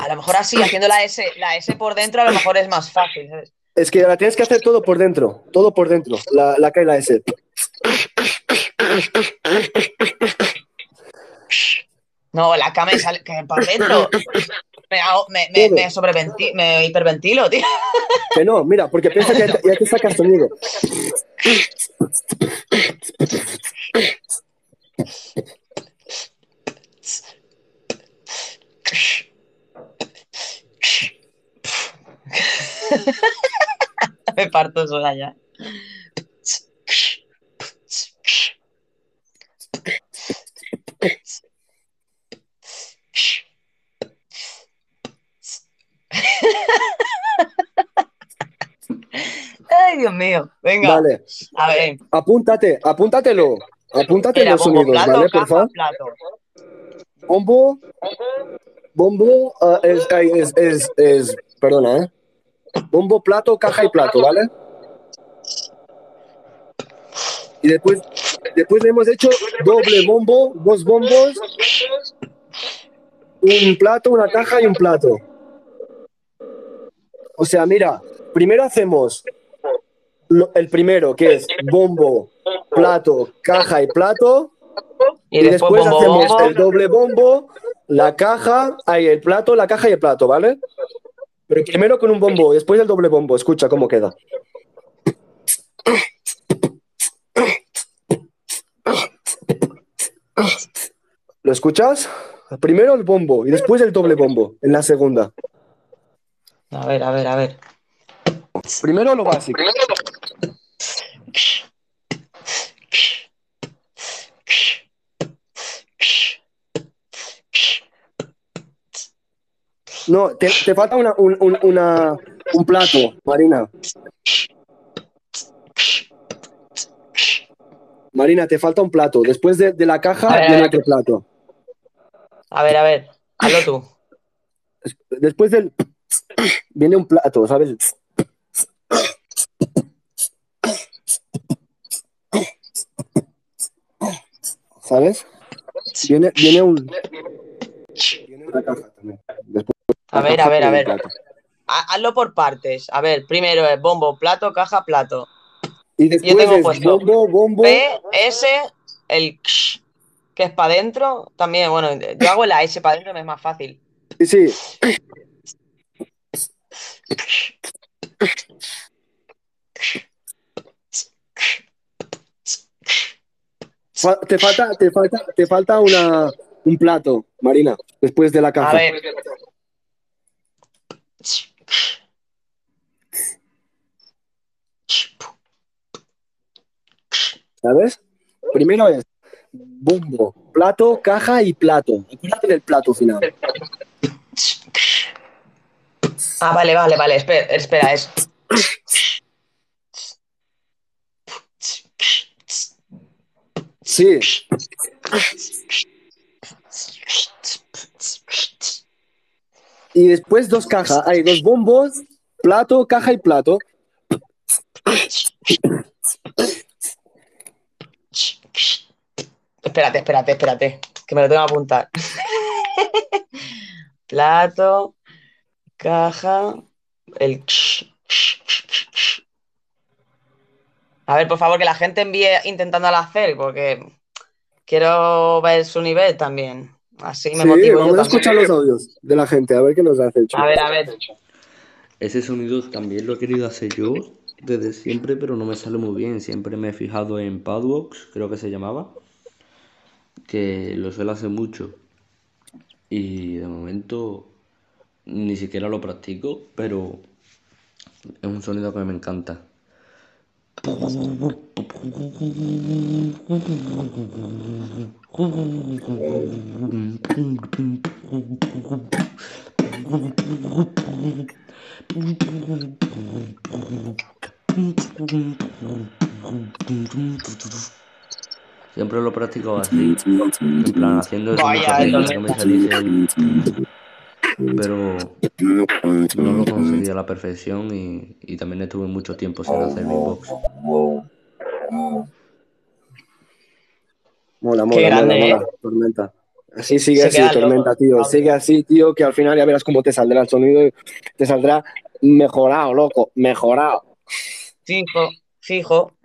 A lo mejor así, haciendo la S, la S por dentro, a lo mejor es más fácil. ¿sabes? Es que la tienes que hacer todo por dentro. Todo por dentro. La, la K y la S. No, la cama sale que para dentro. Me, hago- me, me, me hiperventilo, tío. Que no, mira, porque piensa que ya te sacas sonido. me parto sola ya. Ay, Dios mío. Venga. Vale. A ver. Apúntate, apúntatelo. Apúntate Espera, los bombo, sonidos, plato, ¿vale? Por favor. Bombo. Bombo ah, es, es, es, es- Perdona, ¿eh? Bombo, plato, caja y plato, ¿vale? Y después, después le hemos hecho doble bombo, dos bombos, un plato, una caja y un plato. O sea, mira, primero hacemos lo- el primero, que es bombo, plato, caja y plato. Y Y, después después, bombo, hacemos bombo. el doble bombo, la caja, ahí el plato, la caja y el plato, ¿vale? Pero primero con un bombo, después el doble bombo. Escucha cómo queda. ¿Lo escuchas? Primero el bombo y después el doble bombo en la segunda. A ver, a ver, a ver. Primero lo básico. No, te, te falta una, un, un- una- un plato, Marina. Marina, te falta un plato. Después de, de la caja, ver, a viene ver. otro plato. A ver, a ver. Hazlo tú. Después del... Viene un plato, ¿sabes? ¿Sabes? Viene, viene un... Viene una caja también. Después, A ver, a ver, a ver. Hazlo por partes. A ver, primero es bombo, plato, caja, plato. Y Yo después tengo es puesto bombo, bombo... P, S, el que es para adentro. También, bueno, yo hago la S para adentro, me es más fácil. Sí, Te falta, te falta, te falta una, un plato, Marina, después de la caja. A ver. ¿sabes? Primero es bumbo, plato, caja y plato. Acuérdate del plato final. Ah, vale, vale, vale, espera, espera es. Sí. Y después dos cajas, hay dos bombos, plato, caja y plato. Espérate, espérate, espérate, que me lo tengo que apuntar. Plato, caja, el... A ver, por favor, que la gente envíe intentando hacer, porque quiero ver su nivel también. Así me Sí, motivo yo vamos a escuchar los audios de la gente, a ver qué nos hace el chico. A ver, a ver. Ese sonido también lo he querido hacer yo desde siempre, pero no me sale muy bien. Siempre me he fijado en Padbox, creo que se llamaba, que lo suele hacer mucho. Y de momento ni siquiera lo practico, pero es un sonido que me encanta. Siempre lo practico así, en plan haciendo eso Vaya, no me saliese el... Pero no lo conseguí a la perfección y, y también estuve mucho tiempo sin hacer beatbox. Mola, Qué mola, mola, grande, mola, ¿eh? Tormenta. Así sigue Se así, Tormenta, loco. tío. Sigue así, tío, que al final ya verás cómo te saldrá el sonido y te saldrá mejorado, loco, mejorado. Fijo, fijo.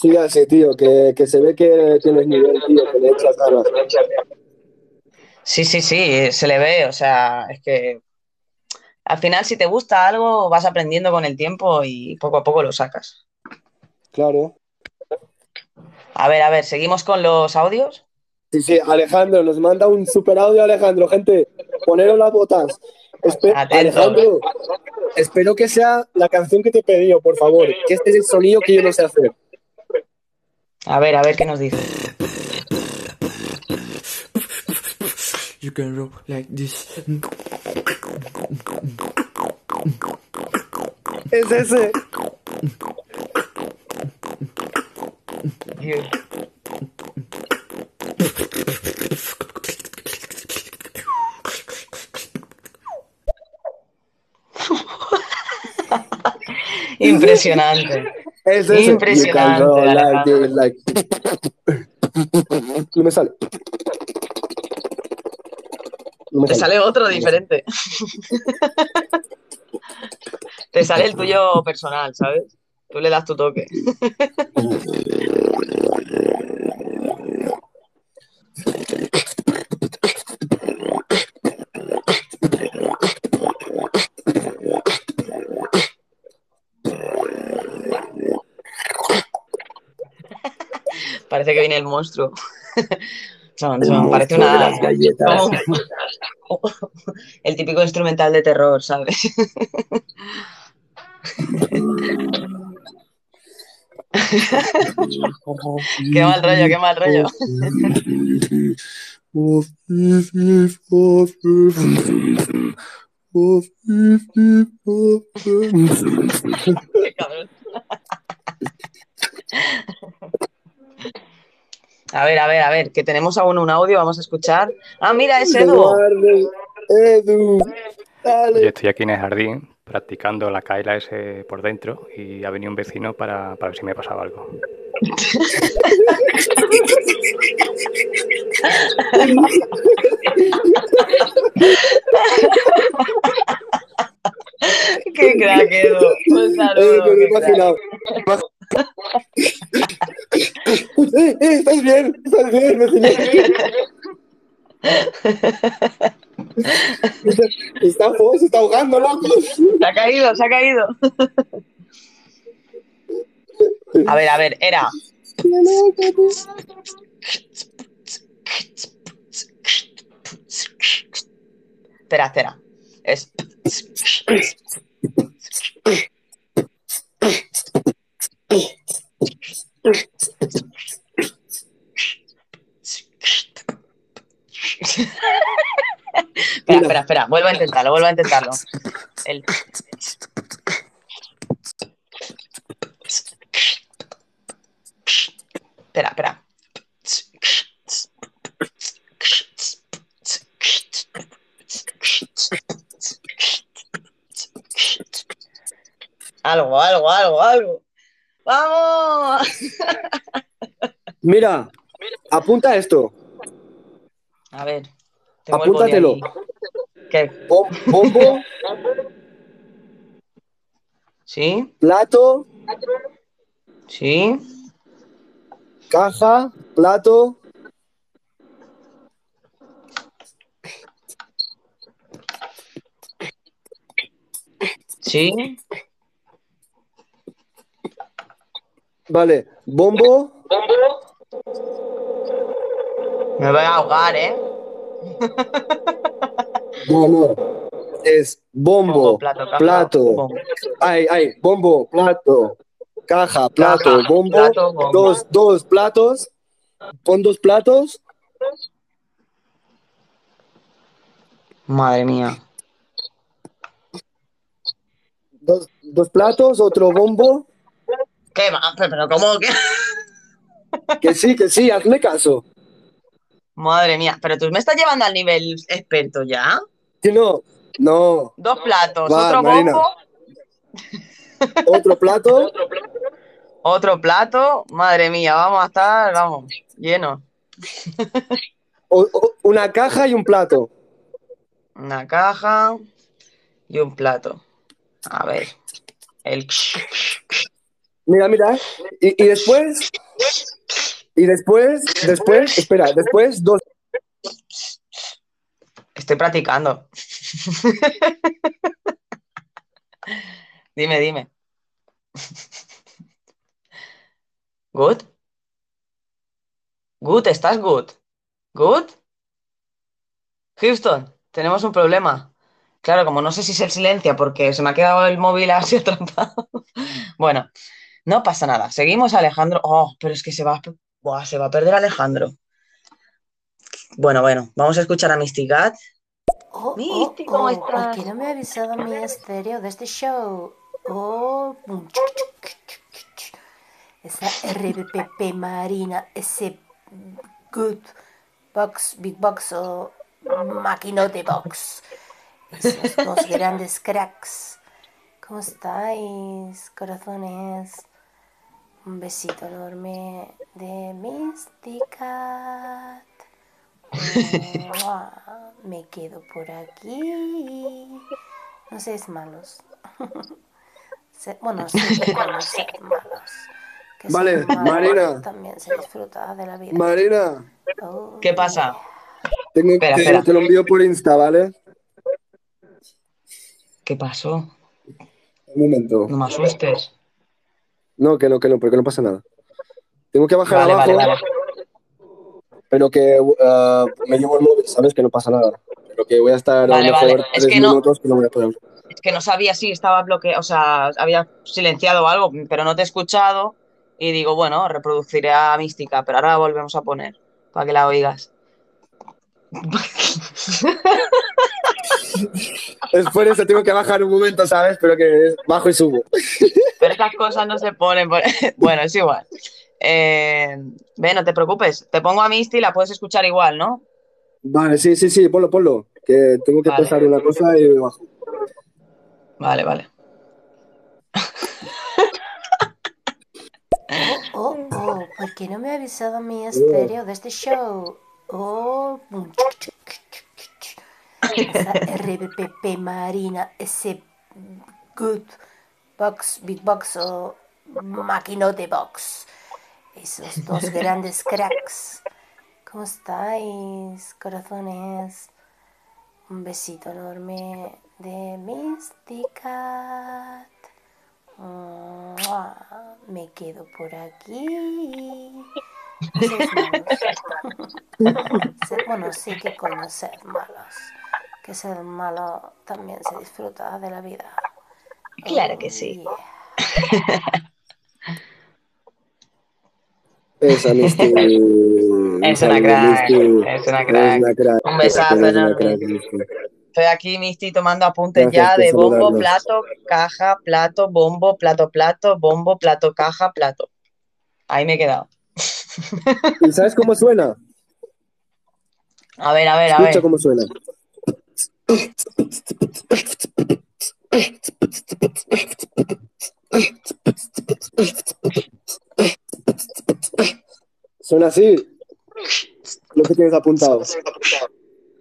Sigue así, tío, que, que se ve que tienes nivel, tío, que le echas ganas. Sí, sí, sí, se le ve, o sea, es que al final si te gusta algo vas aprendiendo con el tiempo y poco a poco lo sacas. Claro. A ver, a ver, seguimos con los audios. Sí, sí, Alejandro, nos manda un super audio, Alejandro, gente, poneros las botas. Espe- Atento. Alejandro, espero que sea la canción que te he pedido, por favor, que este es el sonido que yo no sé hacer. A ver, a ver qué nos dice. You can roll like this. Es ese. Impresionante. Es ese. Impresionante, like this, like- No me sale. No me Te sale otro diferente. Te sale el tuyo personal, ¿sabes? Tú le das tu toque. Parece que viene el monstruo. Chon, parece una. las galletas. como- El típico instrumental de terror, ¿sabes? Qué mal rollo, qué mal rollo. Qué cabrón. A ver, a ver, a ver, que tenemos aún un audio, vamos a escuchar. Ah, mira, es Edu. Edu, dale. Yo estoy aquí en el jardín practicando la KLS por dentro y ha venido un vecino para, para ver si me pasaba algo. Qué crack, Edu. Un Eh, saludo. me ¿Estás bien? ¿Estás bien, vecino? Está, está, fo- se está ahogando, loco. Se ha caído, se ha caído. A ver, a ver, era. Espera, espera. Es. espera, vuelvo a intentarlo, vuelvo a intentarlo. El... Espera, espera. Algo, algo, algo, algo. ¡Vamos! Mira, apunta esto. A ver. Apúntatelo. ¿Qué? Bom- Bombo, ¿Sí? plato, ¿Sí? caja, plato, ¿Sí? vale, bombo, Me voy a ahogar, ¿eh? no, no, es bombo, Bombo, plato, caja, plato, bombo. ay, ay, bombo, plato, caja, plato, Caja, bombo, plato, bombo. dos, dos platos, pon dos platos, Madre mía. dos, dos platos, otro bombo, ¿Qué va? Pero ¿cómo que? que sí, que sí, hazme caso, Madre mía. Pero tú me estás llevando al nivel experto ya. Que no, no, Dos platos, Va, otro Marina. bombo, otro plato, otro plato. Madre mía, vamos a estar, vamos, llenos. o- o- una caja y un plato. Una caja y un plato. A ver. El. Mira, mira. Y, y después. Y después, después, espera, después dos. Estoy practicando. dime, dime. ¿Good? ¿Good? ¿Estás good? ¿Good? Houston, tenemos un problema. Claro, como no sé si es el silencio porque se me ha quedado el móvil así atrapado. Bueno, no pasa nada. Seguimos Alejandro. Oh, pero es que se va, Buah, se va a perder Alejandro. Bueno, bueno, vamos a escuchar a Mysticat. Oh, Misty, oh, ¿cómo oh? ¿Por qué no me ha avisado mi estéreo de este show? Oh, esa RPP Marina, ese Good Box, Big Box o Maquinote Box. Esos dos grandes cracks. ¿Cómo estáis, corazones? Un besito enorme de Mysticat. Me quedo por aquí. No seáis malos. Bueno, sí seáis malos. Que Vale, Marina. También se disfruta de la vida. Marina, Oh, ¿Qué pasa? tengo, Espera, te, espera. te lo envío por Insta, ¿vale? ¿Qué pasó? Un momento. No me asustes. No, que no, que no, porque no pasa nada. Tengo que bajar Vale, abajo, vale, vale. Pero que uh, me llevo el móvil, ¿sabes? Que no pasa nada. Pero que voy a estar a lo mejor vale. Es que no- minutos que no voy a poder. Es que no sabía si estaba bloqueado, o sea, había silenciado algo, pero no te he escuchado. Y digo, bueno, reproduciré a Mística, pero ahora la volvemos a poner para que la oigas. Es por eso tengo que bajar un momento, ¿sabes? Pero que bajo y subo. Pero estas cosas no se ponen. por- Bueno, es igual. Eh, ve, no te preocupes. Te pongo a Misty y la puedes escuchar igual, ¿no? Vale, sí, sí, sí, ponlo, ponlo. Que tengo que Vale. pasar una cosa y bajo. Vale, vale. Oh, oh, ¿por qué no me ha avisado mi estéreo de este show? Oh, esa RPP Marina, ese Good Box, Big Box o Maquinote Box. Esos dos grandes cracks. ¿Cómo estáis, corazones? Un besito enorme de Mysticat. Mua, Me quedo por aquí. Bueno, sí que coño ser malos. Que ser malo también se disfruta de la vida. Claro que sí. Esa Misty. Es una crack, es una crack. Un besazo enorme. Estoy aquí, Misty, tomando apuntes Gracias ya de bombo, saludarnos. plato, caja, plato, bombo, plato, plato, bombo, plato, caja, plato. Ahí me he quedado. ¿Y sabes cómo suena? A ver, a ver, a Escucha ver. cómo suena. Suena así. Lo que tienes apuntado.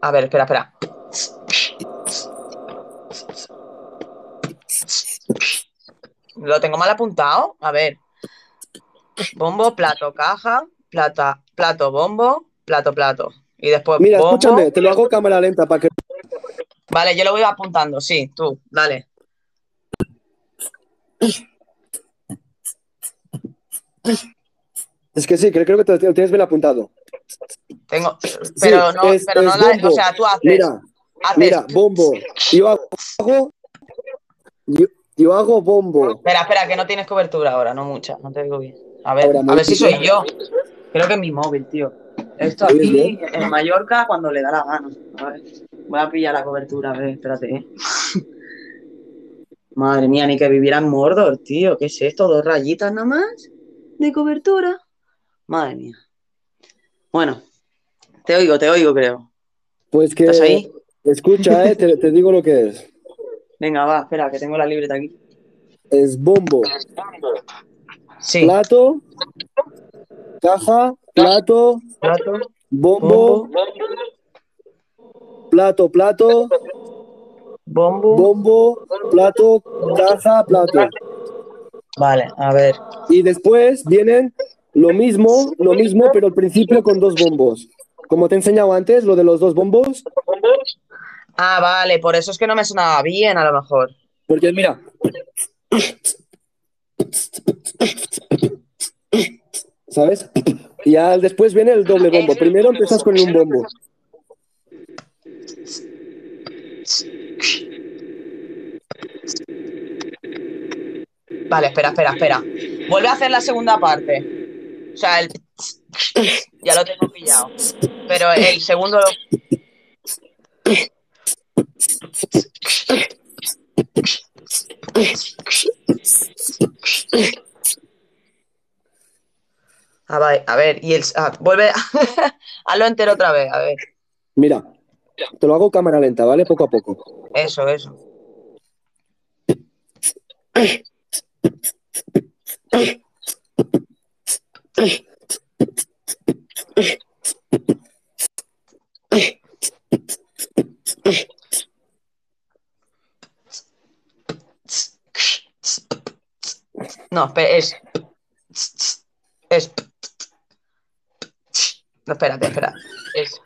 A ver, espera, espera. Lo tengo mal apuntado. A ver. Bombo, plato, caja, plata, plato, bombo, plato, plato. Y después Mira, bombo. escúchame, te lo hago cámara lenta para que. Vale, yo lo voy apuntando, sí, tú, dale. Es que sí, creo, creo que te lo tienes bien apuntado. Tengo, Sí, pero no, es- pero no la, o sea, tú haces. Mira, haces- mira, bombo. Yo hago. Yo, yo hago bombo. Espera, espera, que no tienes cobertura ahora, no mucha, no te digo bien. A ver, Ahora, a ver si soy yo. Creo que es mi móvil, tío. Esto ¿Oyes aquí bien? en Mallorca cuando le da la gana. A ver, voy a pillar la cobertura, a ver, espérate. eh. Madre mía, ni que viviera en Mordor, tío. ¿Qué es esto? ¿Dos rayitas nada más de cobertura? Madre mía. Bueno, te oigo, te oigo, creo. Pues que. ¿Estás ahí? Escucha, eh, te, te digo lo que es. Venga, va, espera, que tengo la libreta aquí. Es bombo. Sí. Plato. Caja. Plato. Plato. Bombo. Plato, plato. Bombo. Bombo. Plato. Caja, plato. Vale, a ver. Y después vienen lo mismo, lo mismo, pero al principio con dos bombos. Como te he enseñado antes, lo de los dos bombos. Ah, vale, por eso es que no me sonaba bien, a lo mejor. Porque mira. ¿Sabes? Y ya después viene el doble bombo. Primero empiezas con un bombo. Vale, espera, espera, espera. Vuelve a hacer la segunda parte. O sea, el... Ya lo tengo pillado. Pero el segundo... Ah, vale, a ver, y el... ah, vuelve... Hazlo entero otra vez, a ver. Mira, te lo hago cámara lenta, ¿vale? Poco a poco. Eso, eso. No, es... Es... No, espérate, espera. Es...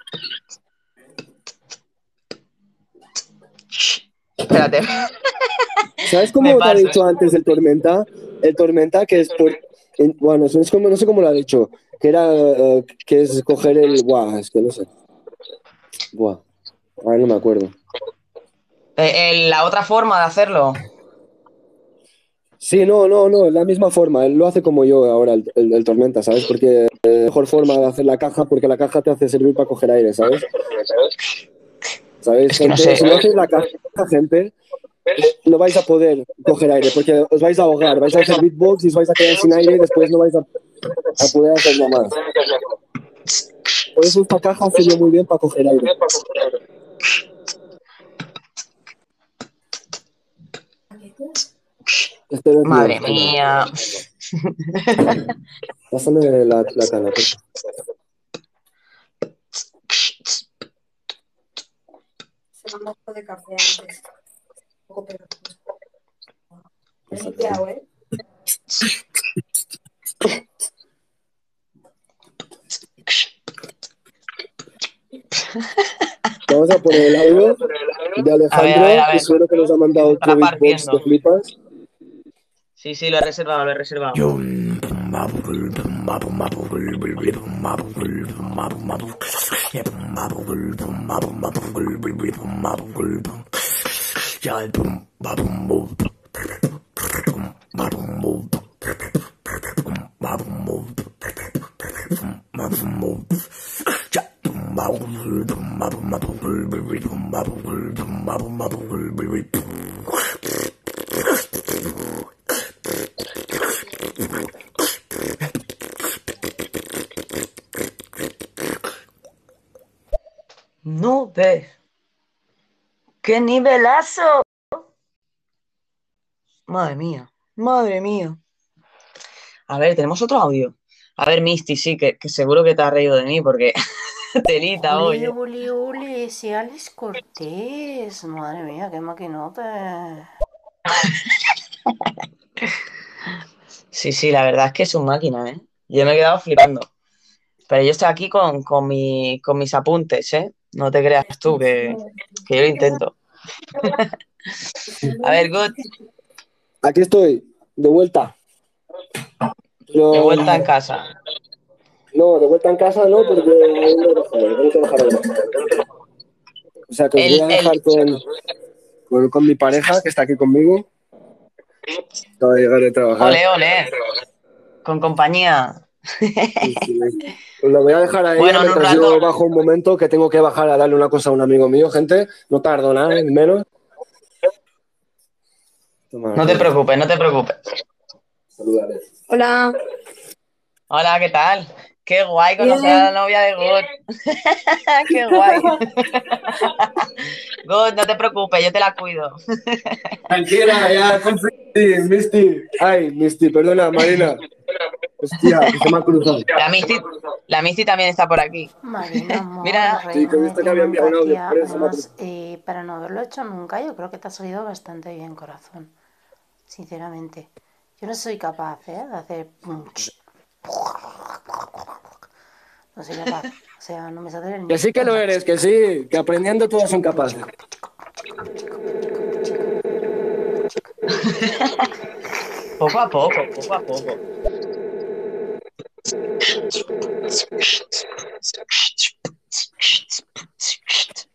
Espérate. ¿Sabes cómo te ha paso. dicho antes el Tormenta? El Tormenta que es por... en- bueno, es como, no sé cómo lo ha dicho. Que era... eh, que es coger el... Buah, es que no sé. Buah. Ahora no me acuerdo. Eh, eh, la otra forma de hacerlo. Sí, no, no, no, es la misma forma. Él lo hace como yo ahora, el, el- el Tormenta, ¿sabes? Porque es la mejor forma de hacer la caja, porque la caja te hace servir para coger aire, ¿sabes? ¿Sabes? Es que no Gente, sé. Si no hacéis la caja, gente, no vais a poder coger aire, porque os vais a ahogar, vais a hacer beatbox y os vais a quedar sin aire y después no vais a, a poder hacer nada más. Por eso esta caja sirve muy bien para coger aire. Este es Madre mía. Pásame la, la cana, por favor. un poco de café antes. Vamos a poner el audio de A ver, Alejandro, a ver, a ver. que seguro que nos ha mandado flipas. Sí, sí, lo he reservado, lo he reservado. Jal boom babum move babum move babum move babum move babum move babum move babum move babum move babum move ¡Qué nivelazo! Madre mía, madre mía. A ver, tenemos otro audio. A ver, Misty, sí, que, que seguro que te has reído de mí porque telita, Uli, oye. uli, uli, ese Alex Cortés. Madre mía, qué maquinota. Sí, sí, la verdad es que es un máquina, ¿eh? Yo me he quedado flipando. Pero yo estoy aquí con, con, mi- con mis apuntes, ¿eh? No te creas tú que, que yo lo intento. A ver, Good, Aquí estoy, de vuelta. Pero- de vuelta en casa. No, de vuelta en casa no, porque tengo que bajar. O sea, que os voy a dejar con, con, con mi pareja, que está aquí conmigo. Acaba de llegar de trabajar. Ole, ole. Con compañía. lo voy a dejar a ella Bueno, en un mientras rato. yo bajo un momento que tengo que bajar a darle una cosa a un amigo mío, gente. No tardo nada, ¿eh? menos. Toma, No te preocupes, no te preocupes. Hola. Hola, ¿qué tal? Qué guay conocer Bien. a la novia de Good. Qué guay. Good, no te preocupes, yo te la cuido. Tranquila, ya, Misty, Misty. Ay, Misty, perdona, Marina. Hostia, que se me ha cruzado. La Misty, la Misty también está por aquí. Mira. Sí, que he visto que había enviado un audio, eh, para no haberlo hecho nunca, yo creo que te ha salido bastante bien, corazón. Sinceramente. Yo no soy capaz, ¿eh? De hacer... No soy capaz. O sea, no me sale el... Que sí que lo eres, que sí, que aprendiendo todos son capaces. Poco a poco, poco a poco.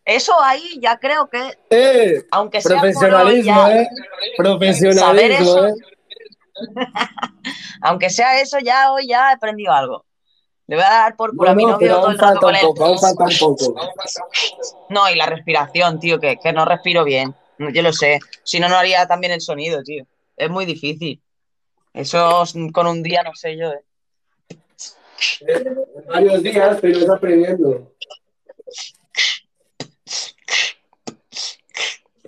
Eso ahí ya creo que, ¡Eh! aunque sea por hoy Profesionalismo, ya, ¿eh? saber Profesionalismo, eso, ¿eh? aunque sea eso, ya hoy ya he aprendido algo. Le voy a dar por culo No, a mi no, novio todo el rato con él. poco, poco. No, y la respiración, tío, que, que no respiro bien. Yo lo sé. Si no, no haría también el sonido, tío. Es muy difícil. Eso con un día no sé yo, ¿eh? Varios días, pero es aprendiendo.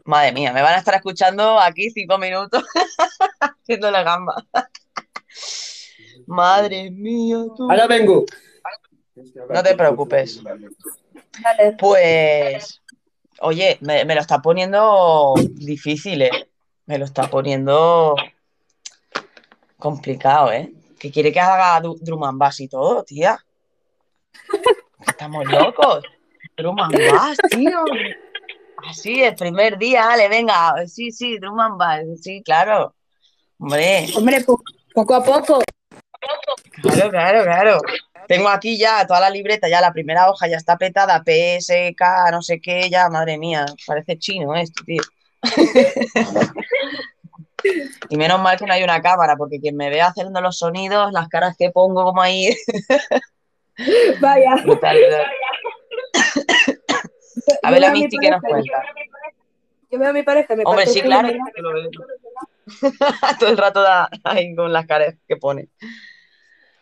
Madre mía, me van a estar escuchando aquí cinco minutos haciendo la gamba. Madre mía, tú. Ahora vengo. No te preocupes. Pues, oye, me, me lo está poniendo difícil, ¿eh? Me lo está poniendo complicado, ¿eh? Que quiere que haga du- drum and bass y todo, tía. Estamos locos. Drum and bass, tío. Así, el primer día, dale, venga. Sí, sí, drum and bass. Sí, claro. Hombre. Hombre, po- poco a poco. Claro, claro, claro. Tengo aquí ya toda la libreta, ya la primera hoja ya está apretada, PSK, no sé qué, ya, madre mía, parece chino esto, tío. Y menos mal que no hay una cámara, porque quien me vea haciendo los sonidos, las caras que pongo como ahí, Vaya. brutal, brutal. A ver la Misty que nos pareja, cuenta. Yo veo a mi pareja, me Hombre, sí, claro, mira. que lo veo. Todo el rato da ahí con las caras que pone.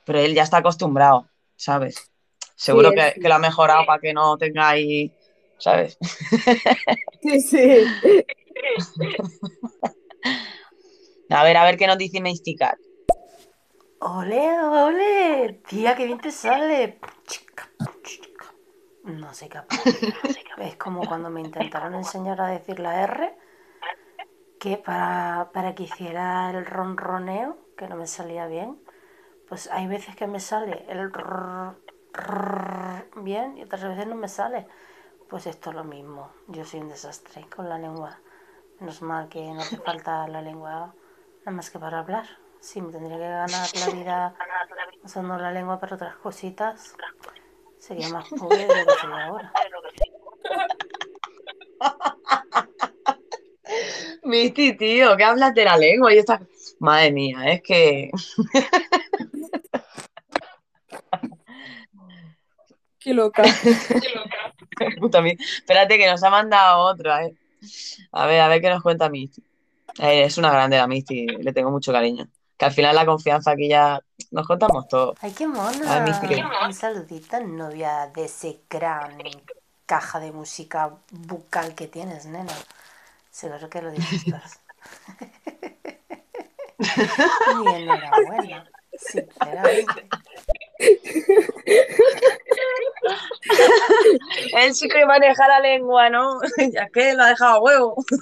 Pero él ya está acostumbrado, ¿sabes? Seguro Sí, que, sí. que lo ha mejorado para que no tenga ahí, ¿sabes? Sí, sí. A ver, a ver qué nos dice Mysticat. Ole, ole, tía, qué bien te sale. No soy capaz. Es como cuando me intentaron enseñar a decir la R, que para, para que hiciera el ronroneo, que no me salía bien, pues hay veces que me sale el rrr, rrr bien y otras veces no me sale. Pues esto es lo mismo. Yo soy un desastre con la lengua. Menos mal que no hace falta la lengua nada más que para hablar. Si me tendría que ganar la vida usando la lengua para otras cositas, sería más pobre de lo que soy ahora. Misty, tío, ¿qué hablas de la lengua? Y esta... Madre mía, es que... Qué loca. Espérate que nos ha mandado otra, eh. A ver, a ver qué nos cuenta Misty. Eh, es una grande la Misty, le tengo mucho cariño. Que al final la confianza aquí ya nos contamos todo. ¡Ay, qué A mona! Misty, ¿qué? Un saludito, novia de ese gran caja de música bucal que tienes, nena. Seguro que lo disfrutas. y enhorabuena. Sinceramente. Él sí que maneja la lengua, ¿no? Ya que lo ha dejado a huevo.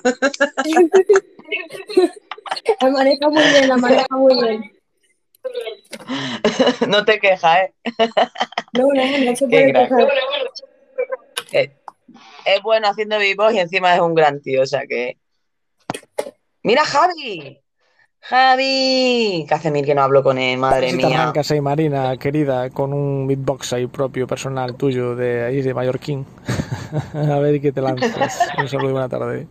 La maneja muy bien, la maneja muy bien. No te quejas, ¿eh? No, no, no se Qué puede quejar. Eh, Es bueno haciendo vivos y encima es un gran tío, o sea que. ¡Mira, Javi! ¡Javi! Que hace mil que no hablo con él, madre Si te mía. arrancas ahí, Marina, querida, con un beatbox ahí propio, personal tuyo, de ahí de Mallorquín. A ver qué te lanzas. Un saludo y buena tarde.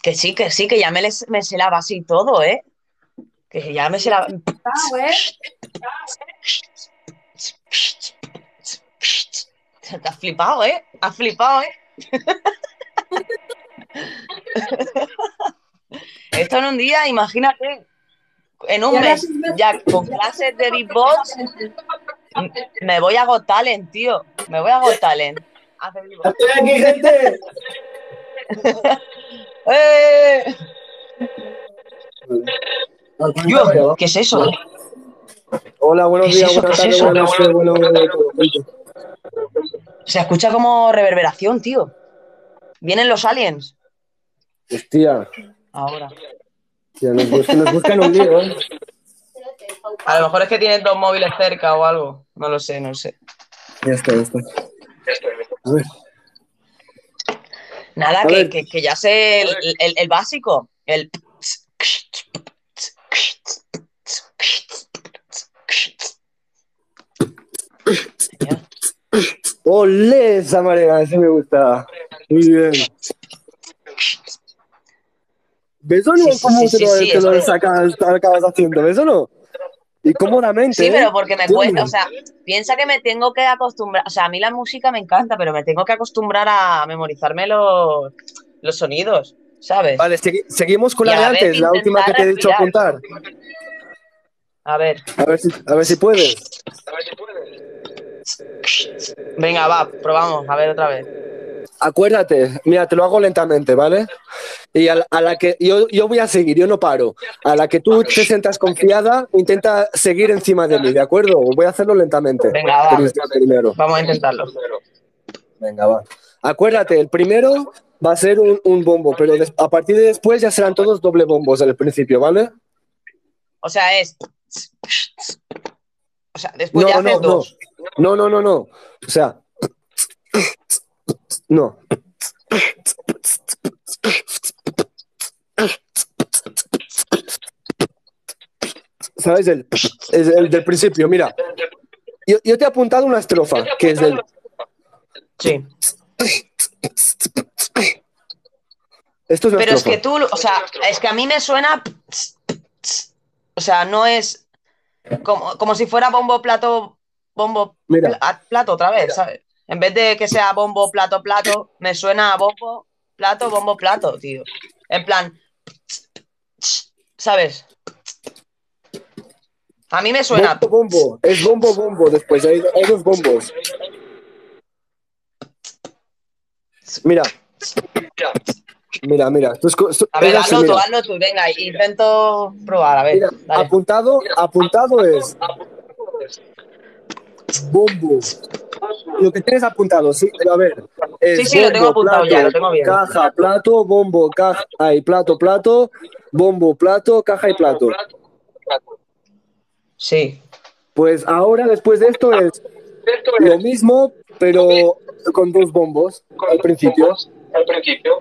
Que sí, que sí, que ya me, les- me sé la base y todo, ¿eh? Que ya me sé la. Ah, ¿eh? Te has flipado, ¿eh? Has flipado, ¿eh? Esto en un día, imagínate, en un mes, ya con clases de beatbox, me voy a Got Talent, tío. Me voy a Got Talent. ¡Estoy aquí, gente! ¡Eh! Yo, ¿qué es eso? Hola, buenos ¿Qué es días, eso? buenas ¿Qué es eso? buenas noches. Se escucha como reverberación, tío. Vienen los aliens. Hostia, Ahora. tía, nos, buscan, nos buscan un lío, ¿eh? A lo mejor es que tienen dos móviles cerca o algo. No lo sé, no lo sé. Ya está, ya está. A ver. Nada, A que, ver. que- que ya sé el, el- el básico. El. ¡Olé, esa manera! Ese me gusta. Muy bien. ¿Ves o no Sí, cómo sí, te, lo, sí, te lo sacas- acabas haciendo? ¿Ves o no? Y cómodamente. Sí, ¿eh? pero porque me cuesta, o sea, piensa que me tengo que acostumbrar, o sea, a mí la música me encanta, pero me tengo que acostumbrar a memorizarme los, los sonidos, ¿sabes? Vale, segui- seguimos con la a de antes, la última que te he dicho respirar. apuntar. A ver, A ver si, a ver si puedes. venga, va, probamos, a ver otra vez. Acuérdate, mira, te lo hago lentamente, ¿vale? Y a la, a la que yo, yo voy a seguir, yo no paro. A la que tú te sientas confiada, intenta seguir encima de mí, ¿de acuerdo? Voy a hacerlo lentamente. Venga, va. Primero. Vamos a intentarlo. Venga, va. Acuérdate, el primero va a ser un, un bombo, pero a partir de después ya serán todos doble bombos al principio, ¿vale? O sea, es. O sea, después No, ya haces no, no. dos. No, no, no, no. O sea. No. ¿Sabes? El, es el del principio, mira. Yo, yo te he apuntado una estrofa, que es del. Sí. Esto es una Pero es que tú, o sea, es que a mí me suena. O sea, no es. Como, como si fuera bombo, plato, bombo, Mira. pla- plato otra vez, ¿sabes? En vez de que sea bombo, plato, plato, me suena a bombo, plato, bombo, plato, tío. En plan. ¿Sabes? A mí me suena. Bombo, bombo. Es bombo, bombo. Después hay, hay dos bombos. Mira. Mira, mira. Esto- A ver, hazlo tú, hazlo tú, venga, intento probar, a ver. Mira, apuntado, apuntado es bombo. Lo que tienes apuntado, sí, a ver. es Sí, sí, lo tengo apuntado ya, lo tengo bien. Caja, plato, bombo, caja, y plato, plato, bombo, plato, caja y plato. Sí. Pues ahora, después de esto, es lo mismo, pero con dos bombos al principio. Al principio.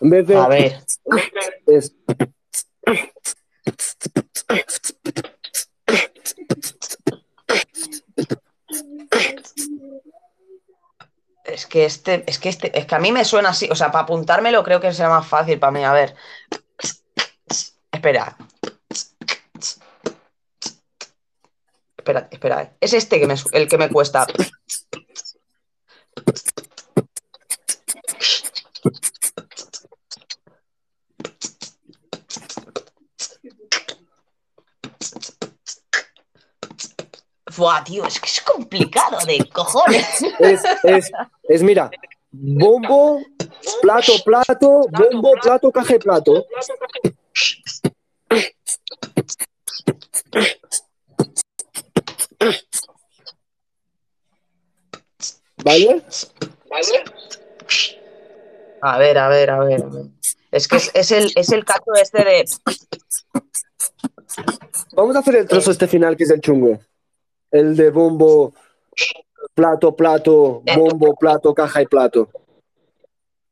En vez de. A ver. Es. Es que este, es que este, es que a mí me suena así, o sea, para apuntármelo creo que sea más fácil para mí. A ver. Espera. Espera, espera. Es este que me, el que me cuesta. Buah, tío, es que es complicado de cojones. Es, es, mira, bombo, plato, plato, bombo, plato, caje, plato. ¿Vale? ¿Vale? A ver, a ver, a ver. A ver. Es que es, es, el, es el caso este de. Vamos a hacer el trozo eh. este final que es el chungo. El de bombo, plato, plato, bombo, plato, caja y plato.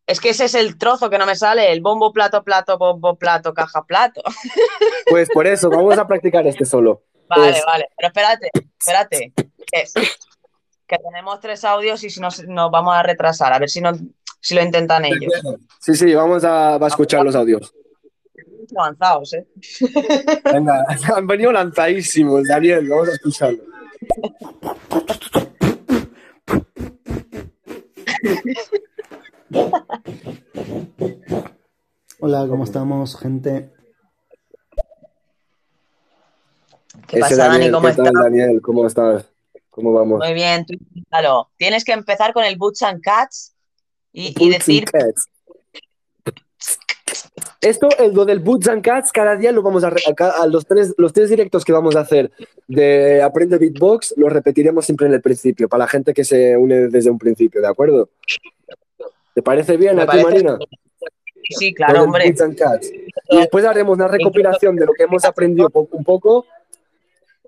Es que ese es el trozo que no me sale. El bombo, plato, plato, bombo, plato, caja, plato. Pues por eso, vamos a practicar este solo. Vale, Es- vale. Pero espérate, espérate. Que, que tenemos tres audios y si nos, nos vamos a retrasar. A ver si, no, si lo intentan ellos. Sí, sí, vamos a, va a escuchar los audios. Avanzados, ¿eh? Venga, han venido lanzadísimos, Daniel, vamos a escucharlo. Hola, ¿cómo estamos, gente? ¿Qué pasa, Dani? Daniel, ¿Cómo ¿qué tal, estás? Daniel? ¿Cómo estás? ¿Cómo vamos? Muy bien, tú. Tienes que empezar con el Boots and Cats y, y Boots and decir. Cats. Esto, el lo del Boots and Cats, cada día lo vamos a, re- a los tres, los tres directos que vamos a hacer de Aprende Beatbox, los repetiremos siempre en el principio, para la gente que se une desde un principio, ¿de acuerdo? ¿Te parece bien Me a ti, parece- Marina? Sí, Lo claro, hombre. Boots and Cats. Y después haremos una recopilación de lo que hemos aprendido poco un poco.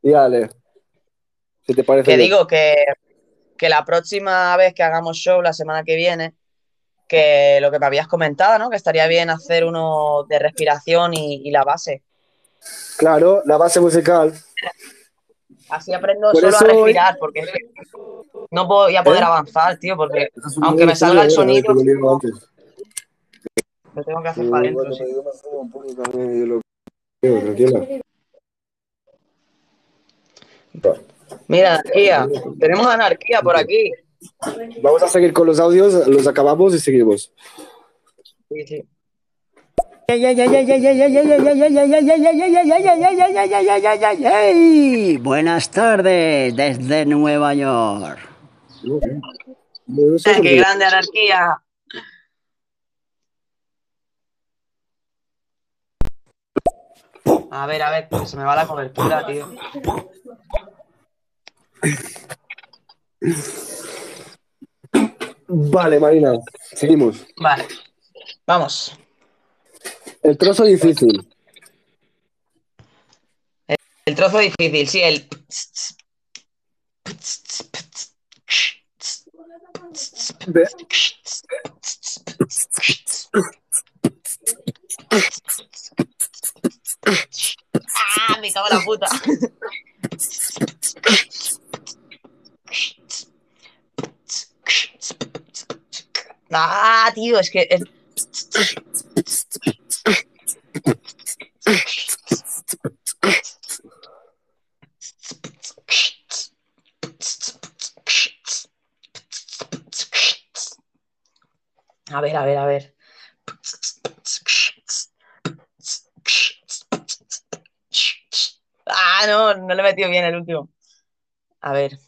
Y dale. Si te parece Que bien. digo que, que la próxima vez que hagamos show, la semana que viene, que lo que me habías comentado, ¿no? Que estaría bien hacer uno de respiración y, y la base. Claro, la base musical. Así aprendo Por solo a hoy- respirar, porque no voy a poder ¿Eh? avanzar, tío, porque aunque me salga el sonido, que lo lo tengo que hacer Sí, para adentro. bueno, sí. pero yo me subo un poco también, yo lo- Digo, Tranquila. Mira, anarquía. Tenemos anarquía por aquí. Vamos a seguir con los audios, los acabamos y seguimos. Buenas tardes desde Nueva York. Eh, ¡Qué grande anarquía! A ver, a ver, se me va la cobertura, tío. Vale, Marina, seguimos. Vale, vamos. El trozo difícil. El trozo difícil, sí, el. ¡Ah! Me cago en la puta. ¡Ah, tío! Es que. es- A ver, a ver, a ver. Ah, no, no le he metido bien el último. A ver.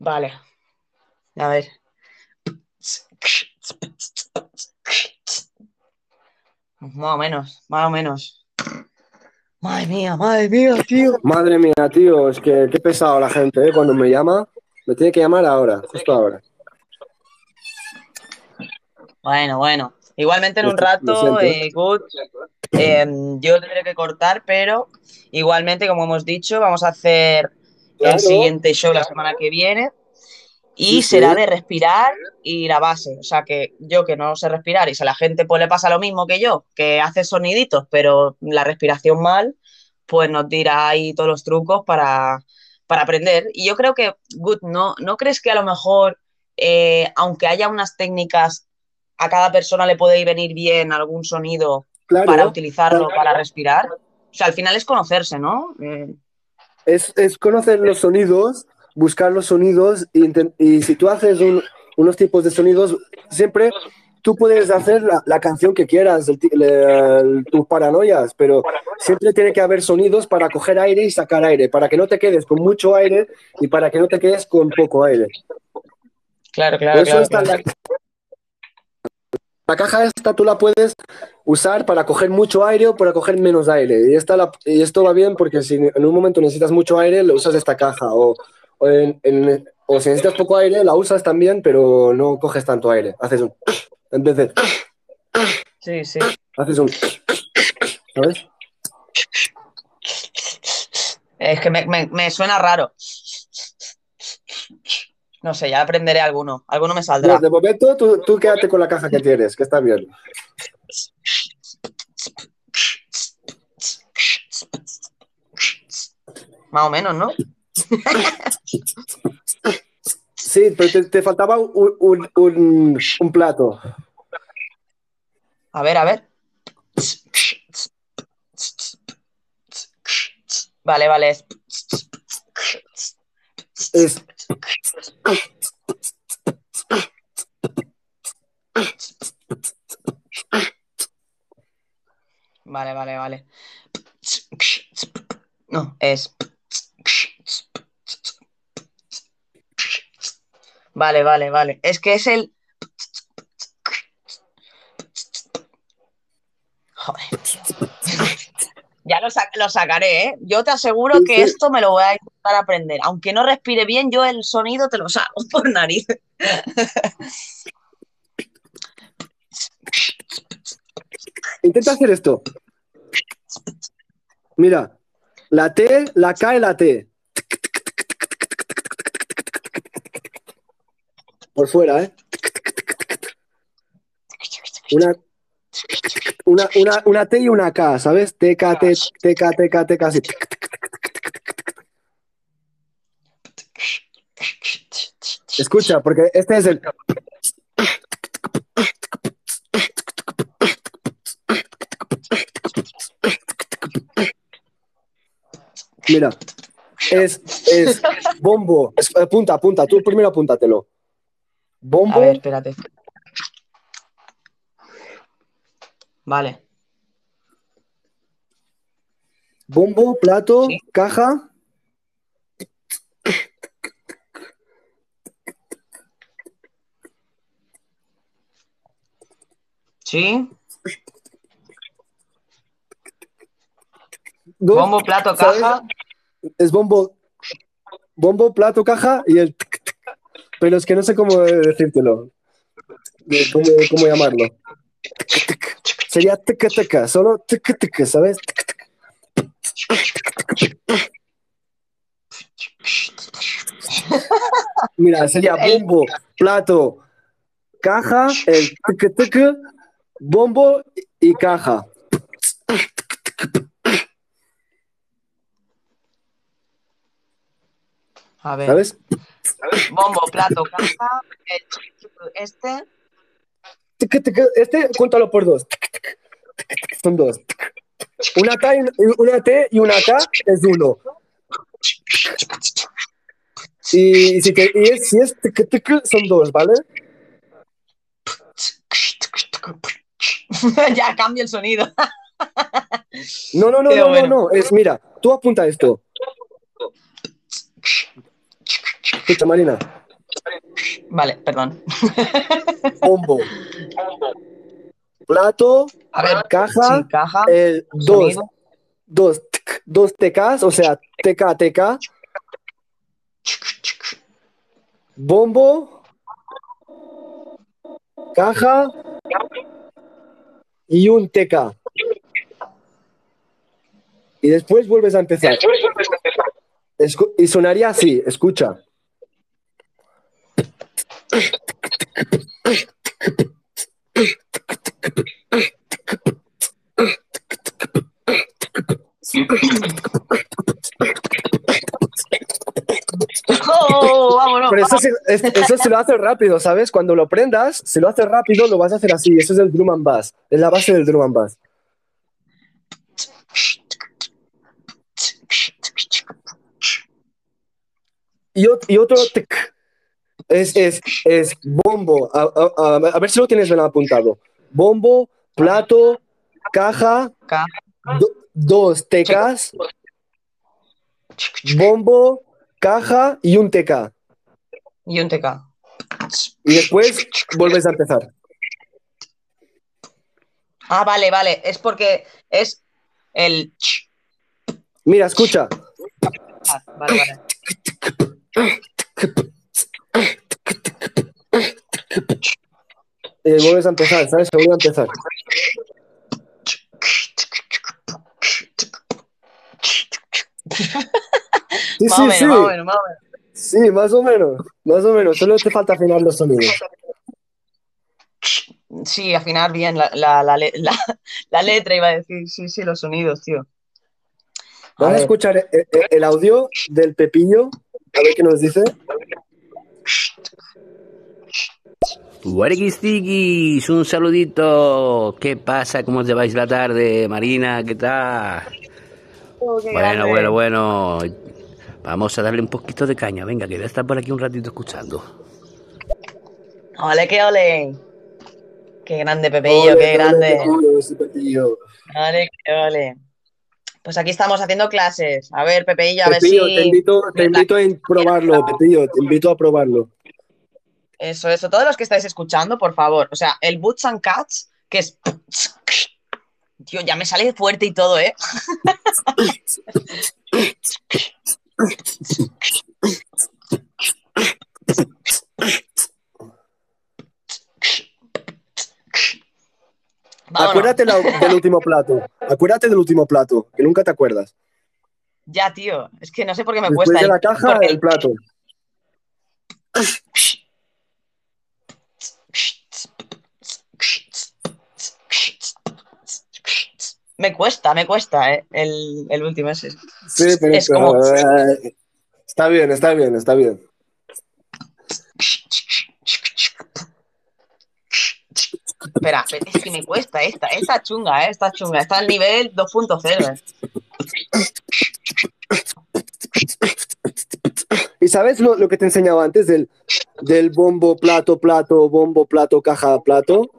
Vale. A ver. Más o menos, más o menos. Madre mía, madre mía, tío. Madre mía, tío, es que qué pesado la gente, ¿eh? Cuando me llama, me tiene que llamar ahora, justo ahora. Bueno, bueno. Igualmente en un rato, siento. eh, Good, eh, yo tendré que cortar, pero igualmente, como hemos dicho, vamos a hacer Claro. el siguiente show la semana que viene y Sí, sí. será de respirar y la base. O sea que yo que no sé respirar y si a la gente pues le pasa lo mismo que yo, que hace soniditos, pero la respiración mal, pues nos dirá ahí todos los trucos para, para aprender. Y yo creo que, Good, ¿no, ¿no crees que a lo mejor, eh, aunque haya unas técnicas, a cada persona le puede venir bien algún sonido Claro. para utilizarlo para respirar? O sea, al final es conocerse, ¿no? Eh, Es, es conocer los sonidos, buscar los sonidos y, y si tú haces un- unos tipos de sonidos, siempre tú puedes hacer la, la canción que quieras, el el- tus paranoias, pero siempre tiene que haber sonidos para coger aire y sacar aire, para que no te quedes con mucho aire y para que no te quedes con poco aire. Claro, claro, Por eso claro, está claro. la- la caja esta tú la puedes usar para coger mucho aire o para coger menos aire. Y, esta la- y esto va bien porque si en un momento necesitas mucho aire, lo usas esta caja. O, o, en- en- o si necesitas poco aire, la usas también, pero no coges tanto aire. Haces un... En vez de... Sí, sí. Haces un... ¿Sabes? Es que me, me- me suena raro. No sé, ya aprenderé alguno. Alguno me saldrá. De momento, tú, tú quédate con la caja que tienes, que está bien. Más o menos, ¿no? Sí, pero te, te faltaba un, un- un- un plato. A ver, a ver. Vale, vale. Es... Vale, vale, vale. No, es. Vale, vale, vale. Es que es el. Joder. Ya lo, sa- lo sacaré, ¿eh? Yo te aseguro que esto me lo voy a intentar aprender. Aunque no respire bien, yo el sonido te lo saco por nariz. Intenta hacer esto. Mira, la T, la K y la T. Por fuera, ¿eh? Una, una, una, una T y una K, ¿sabes? T, K, T, T, K, T, K, T, K, así. Escucha, porque este es el... Mira, es, es bombo. Es- apunta, apunta. Tú primero apúntatelo. Bombo, A ver, espérate. Vale. bombo, plato, caja. Sí. dos, Bombo, plato, ¿sabes? caja. Es bombo, bombo, plato, caja y el. tic, tic. Pero es que no sé cómo decírtelo. De ¿Cómo, cómo llamarlo? Tic. Sería tica tica, solo tica tica, ¿sabes? Mira, sería bombo, plato, caja, el tica tica, bombo y caja. A ver. ¿Sabes? Bombo, plato, caja. el Este. Este, cuéntalo por dos. Son dos. Una, y una T y una K es uno. Y si, te- y es, si es tic, tic, son dos, ¿vale? ya cambia el sonido. No, no, no, Qué no, bueno. no, no. Es, mira, tú apunta esto. Escucha, Marina. Vale, perdón. Bombo. Plato, A ver, caja, sí, caja, el dos, dos, dos TKs, o sea, TK, TK. Bombo, caja y un TK. Y después vuelves a empezar. Y sonaría así, escucha. ¡Oh, vámonos! Pero eso, se- es- eso se lo hace rápido, ¿sabes? Cuando lo prendas, si lo haces rápido, lo vas a hacer así. Eso es el drum and bass. Es la base del drum and bass. Y, y otro tic, es, es, es bombo. A, a- a- a ver si lo tienes bien apuntado. Bombo, plato, caja, do- dos tecas, bombo, caja y un TK. Y un TK. Y después vuelves a empezar. Ah, vale, vale. Es porque es el. Mira, escucha. Ah, vale, vale. Eh, vuelves a empezar, ¿sabes? Se vuelve a empezar. Sí, Más sí, menos, sí. más o menos, más o menos. Sí, más o menos. Más o menos. Solo te falta afinar los sonidos. Sí, afinar bien la, la, la, le- la- la letra, iba a decir. Sí, sí, los sonidos, tío. Vamos a escuchar eh, el audio del Pepillo. A ver qué nos dice. Guariquistikis, un saludito. ¿Qué pasa? ¿Cómo lleváis la tarde? Marina, ¿qué tal? Bueno, bueno, bueno. Vamos a darle un poquito de caña. Venga, que voy a estar por aquí un ratito escuchando. Ole, que ole. Qué grande, Pepillo, Ole, qué grande. Ole, que ole. Pues aquí estamos haciendo clases. A ver, Pepillo, a ver Pepillo, si. te invito, te invito a probarlo, Pepillo, te invito a probarlo. Eso, eso. Todos los que estáis escuchando, por favor. O sea, el Boots and Cats, que es. Tío, ya me sale fuerte y todo, ¿eh? Vámonos. Acuérdate la- del último plato. Acuérdate del último plato, que nunca te acuerdas. Ya, tío. Es que no sé por qué me Después cuesta. de la el- caja, el plato. Me cuesta, me cuesta, ¿eh? El, el último ese. Sí, pero Es como- eh, está bien, está bien, está bien. Espera, es que me cuesta esta. Esta chunga, ¿eh? Esta chunga. Está al nivel 2.0. ¿eh? ¿Y sabes lo, lo que te enseñaba antes del, del bombo, plato, plato, bombo, plato, caja, plato?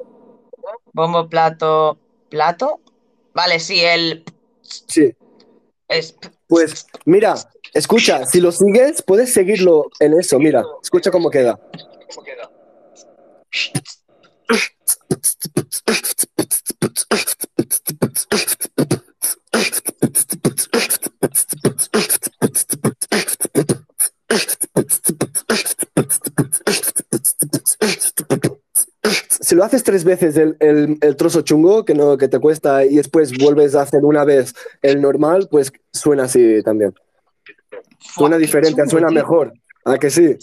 Bombo, plato, plato. Vale, sí, el. Sí. Es. Pues mira, escucha, si lo sigues, puedes seguirlo en eso. Mira, escucha cómo queda. Si lo haces tres veces el, el- el trozo chungo, que no que te cuesta, y después vuelves a hacer una vez el normal, pues suena así también. Suena diferente, chungo, suena tío. mejor. ¿A que sí?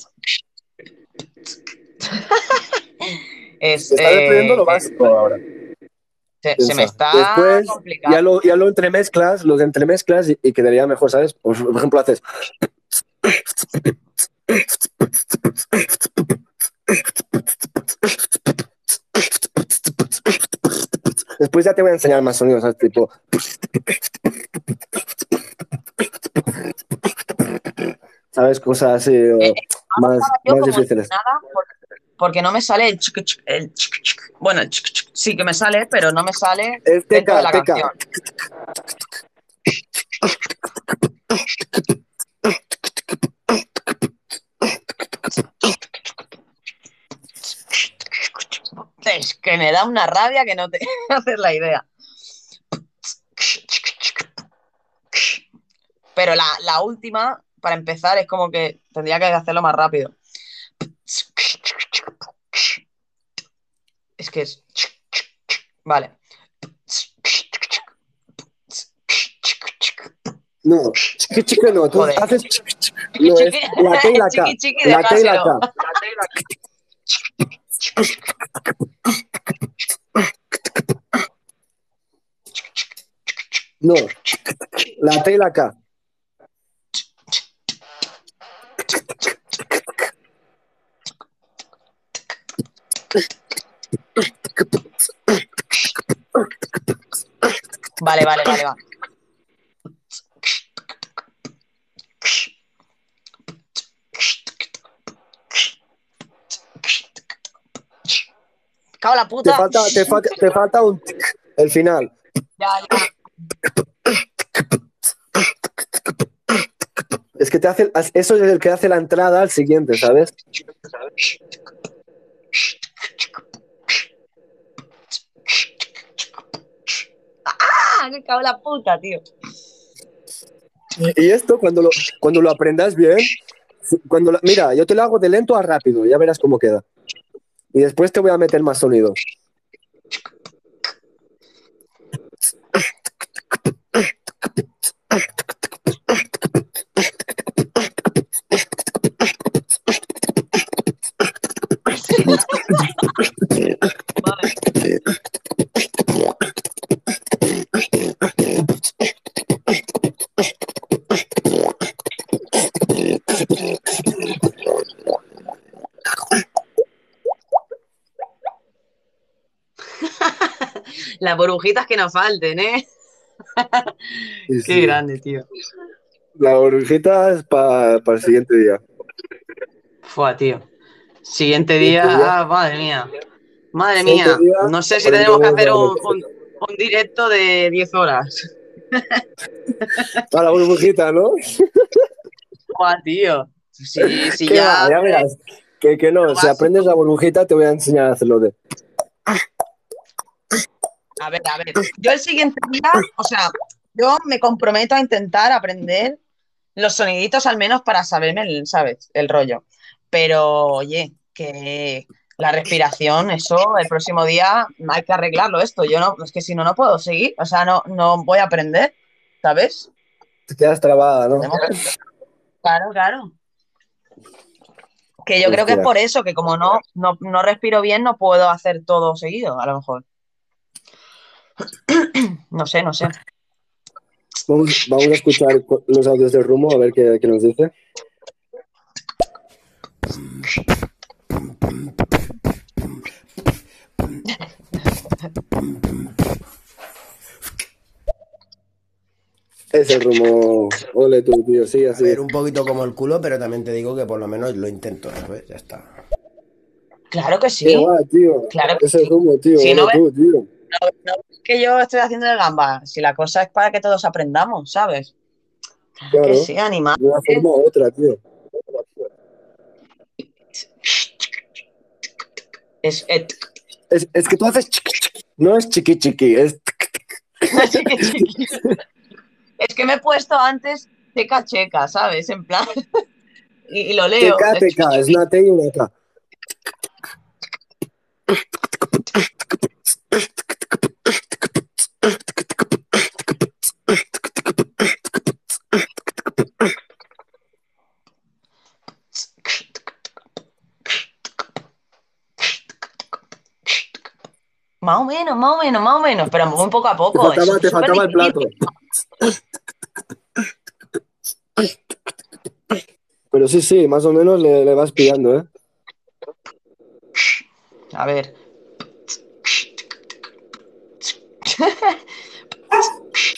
es Te estás eh, lo básico ahora. se, se me está Después complicando. ya lo, ya lo entremezclas, los entremezclas y, y quedaría mejor, ¿sabes? Por ejemplo, haces. Después ya te voy a enseñar más sonidos, ¿sabes? Tipo. ¿Sabes? Cosas así o más, Yo más difíciles. nada, por- porque no me sale el chic, chic, el chic, chic. Bueno, el chic, chic sí que me sale, pero no me sale El dentro de teca, la teca. canción. Es que me da una rabia que no te haces la idea. Pero la, la última, para empezar, es como que tendría que hacerlo más rápido. Es que es. Vale. No, chiqui chiqui no, tú Joder. haces. chiqui, chiqui. No, es la T y la K. La T y la déjaselo. K. No, la T y la K. Vale, vale, vale, Cago la Te puta. falta, te, fa- te falta un tic, el final. Ya, ya. Es que te hace, eso es el que hace la entrada al siguiente, ¿sabes? ¡Qué cago en la puta, tío! Y esto, cuando lo, cuando lo aprendas bien, cuando lo- mira, yo te lo hago de lento a rápido, ya verás cómo queda. Y después te voy a meter más sonido. Las burbujitas que nos falten, ¿eh? Sí, Qué sí. grande, tío. La burbujita es para el siguiente día. Fua, tío. Siguiente Siguiente día, día. ah, madre mía. Madre Siguiente mía. día, No sé si tenemos que hacer un, un- un directo de 10 horas. Para la burbujita, ¿no? Fua, tío. Sí, sí, ¿Qué ya. va? Ya verás. Que, que no, si aprendes la burbujita te voy a enseñar a hacerlo de. A ver, a ver. Yo el siguiente día, o sea, yo me comprometo a intentar aprender los soniditos al menos para saberme, el, ¿sabes? El rollo. Pero, oye, que la respiración, eso, el próximo día hay que arreglarlo esto. Yo no, es que si no, no puedo seguir. O sea, no, no voy a aprender, ¿sabes? Te quedas trabada, ¿no? Claro, claro. Que yo creo que es por eso, que como no, no, no respiro bien, no puedo hacer todo seguido, a lo mejor. No sé, no sé. Vamos, vamos a escuchar cu- los audios del rumbo a ver qué, qué nos dice. Es el rumbo. Ole tú, tío, sí, A así. ver, un poquito como el culo, pero también te digo que por lo menos lo intento, ¿sabes? Ya está. Claro que sí. va, tío. Claro que Es el rumbo, tío. Si ole no ves- tú, tío. No, no que yo estoy haciendo el gamba. Si la cosa es para que todos aprendamos, ¿sabes? Claro. Que sí, animal. De una forma u otra, tío. Es, eh, Es, es que tú haces chiqui chiqui. No es chiqui chiqui, es. chiqui, chiqui. Es que me he puesto antes checa checa, ¿sabes? En plan. Y, y lo leo. TK, TK, es una T y una K. Más o menos, más o menos, más o menos, pero muy poco a Te poco. faltaba, te faltaba el plato. Pero sí, sí, más o menos le, le vas pillando, ¿eh? A ver.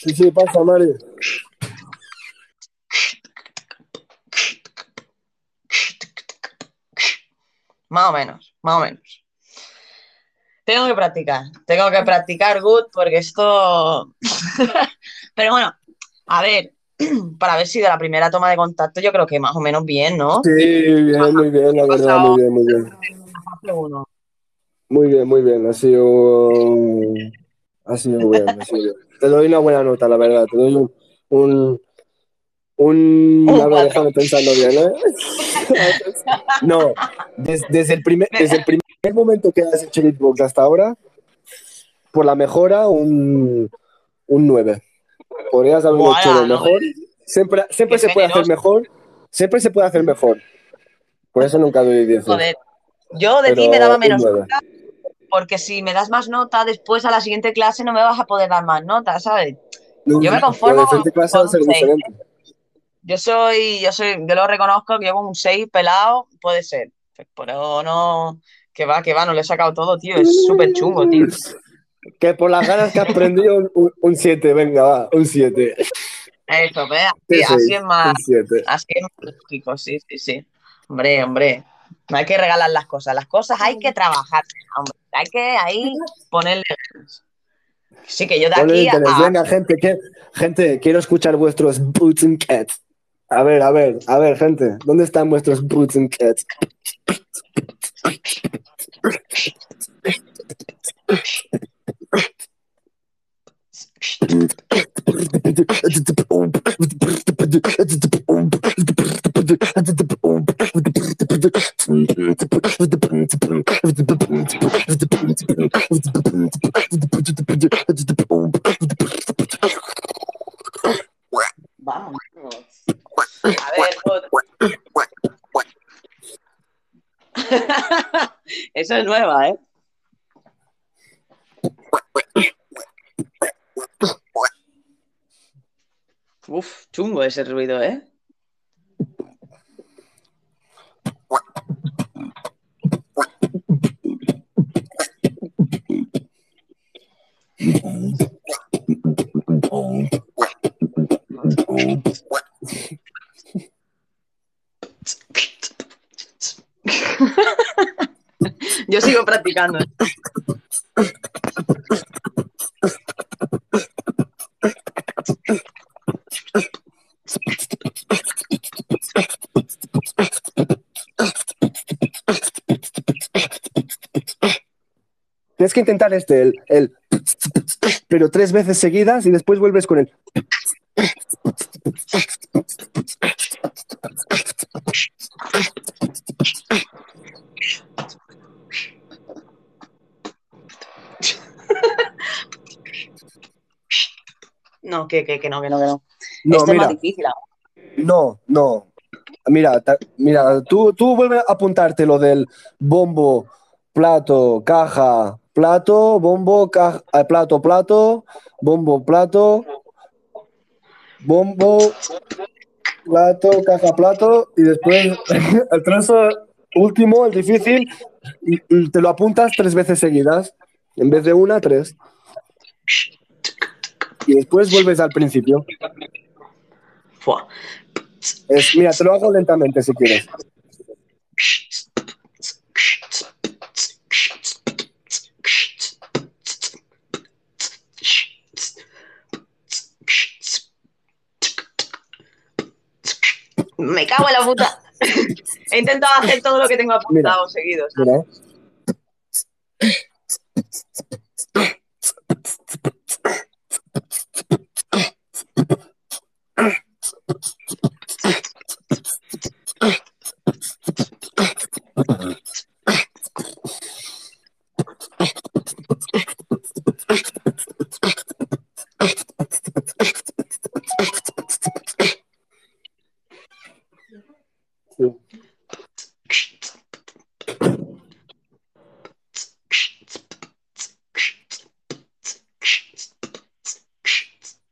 Sí, sí, pasa, Mario. Más o menos, más o menos. Tengo que practicar, tengo que practicar good porque esto... Pero bueno, a ver, para ver si de la primera toma de contacto yo creo que más o menos bien, ¿no? Sí, bien, muy bien, la verdad, muy bien, muy bien. Muy bien, muy bien. Ha sido. Ha sido ha. Te doy una buena nota, la verdad. Te doy un. Un. un a ver, déjame pensarlo bien, ¿eh? No, des- desde, el primer, desde el primer momento que has hecho beatbox hasta ahora, por la mejora, un, un 9. Podrías haberlo Buah, hecho lo no, mejor. Siempre, siempre se puede hacer mejor. Siempre se puede hacer mejor. Por eso nunca doy 10. Joder, yo de ti me daba menos porque si me das más nota, después a la siguiente clase no me vas a poder dar más nota, ¿sabes? Yo me conformo clase con un seis. diferente. Yo soy, yo soy, yo lo reconozco que con un 6 pelado puede ser. Pero no, que va, que va, no le he sacado todo, tío. Es súper chungo, tío. Que por las ganas que has aprendido, un 7, venga, va, un 7. Eso, ve, Sí, así, así sí, es más, así es más lógico, sí, sí, sí. Hombre, hombre. No hay que regalar las cosas. Las cosas hay que trabajar, hombre. Hay que ahí ponerle ganas. Sí, que yo de aquí a- Venga, gente, que, gente, quiero escuchar vuestros boots and cats. A ver, a ver, a ver, gente, ¿dónde están vuestros boots and cats? Vamos. A ver, otro. Eso es nueva, ¿eh? Uf, chungo ese ruido, ¿eh? Yo sigo practicando. Tienes que intentar este, el, pero tres veces seguidas y después vuelves con el. No, que, que, que no, que no, que no. No, Esto es mira. más difícil ahora. No, no. Mira, ta- mira, tú, tú vuelve a apuntarte lo del bombo, plato, caja, plato, bombo, caja, eh, plato, plato, bombo, plato, bombo, plato, caja, plato, y después el trozo último, el difícil, te lo apuntas tres veces seguidas, en vez de una, tres. Y después vuelves al principio. Fua. Es, mira, te lo hago lentamente si quieres. Me cago en la puta. He intentado hacer todo lo que tengo apuntado seguido. ¿sabes?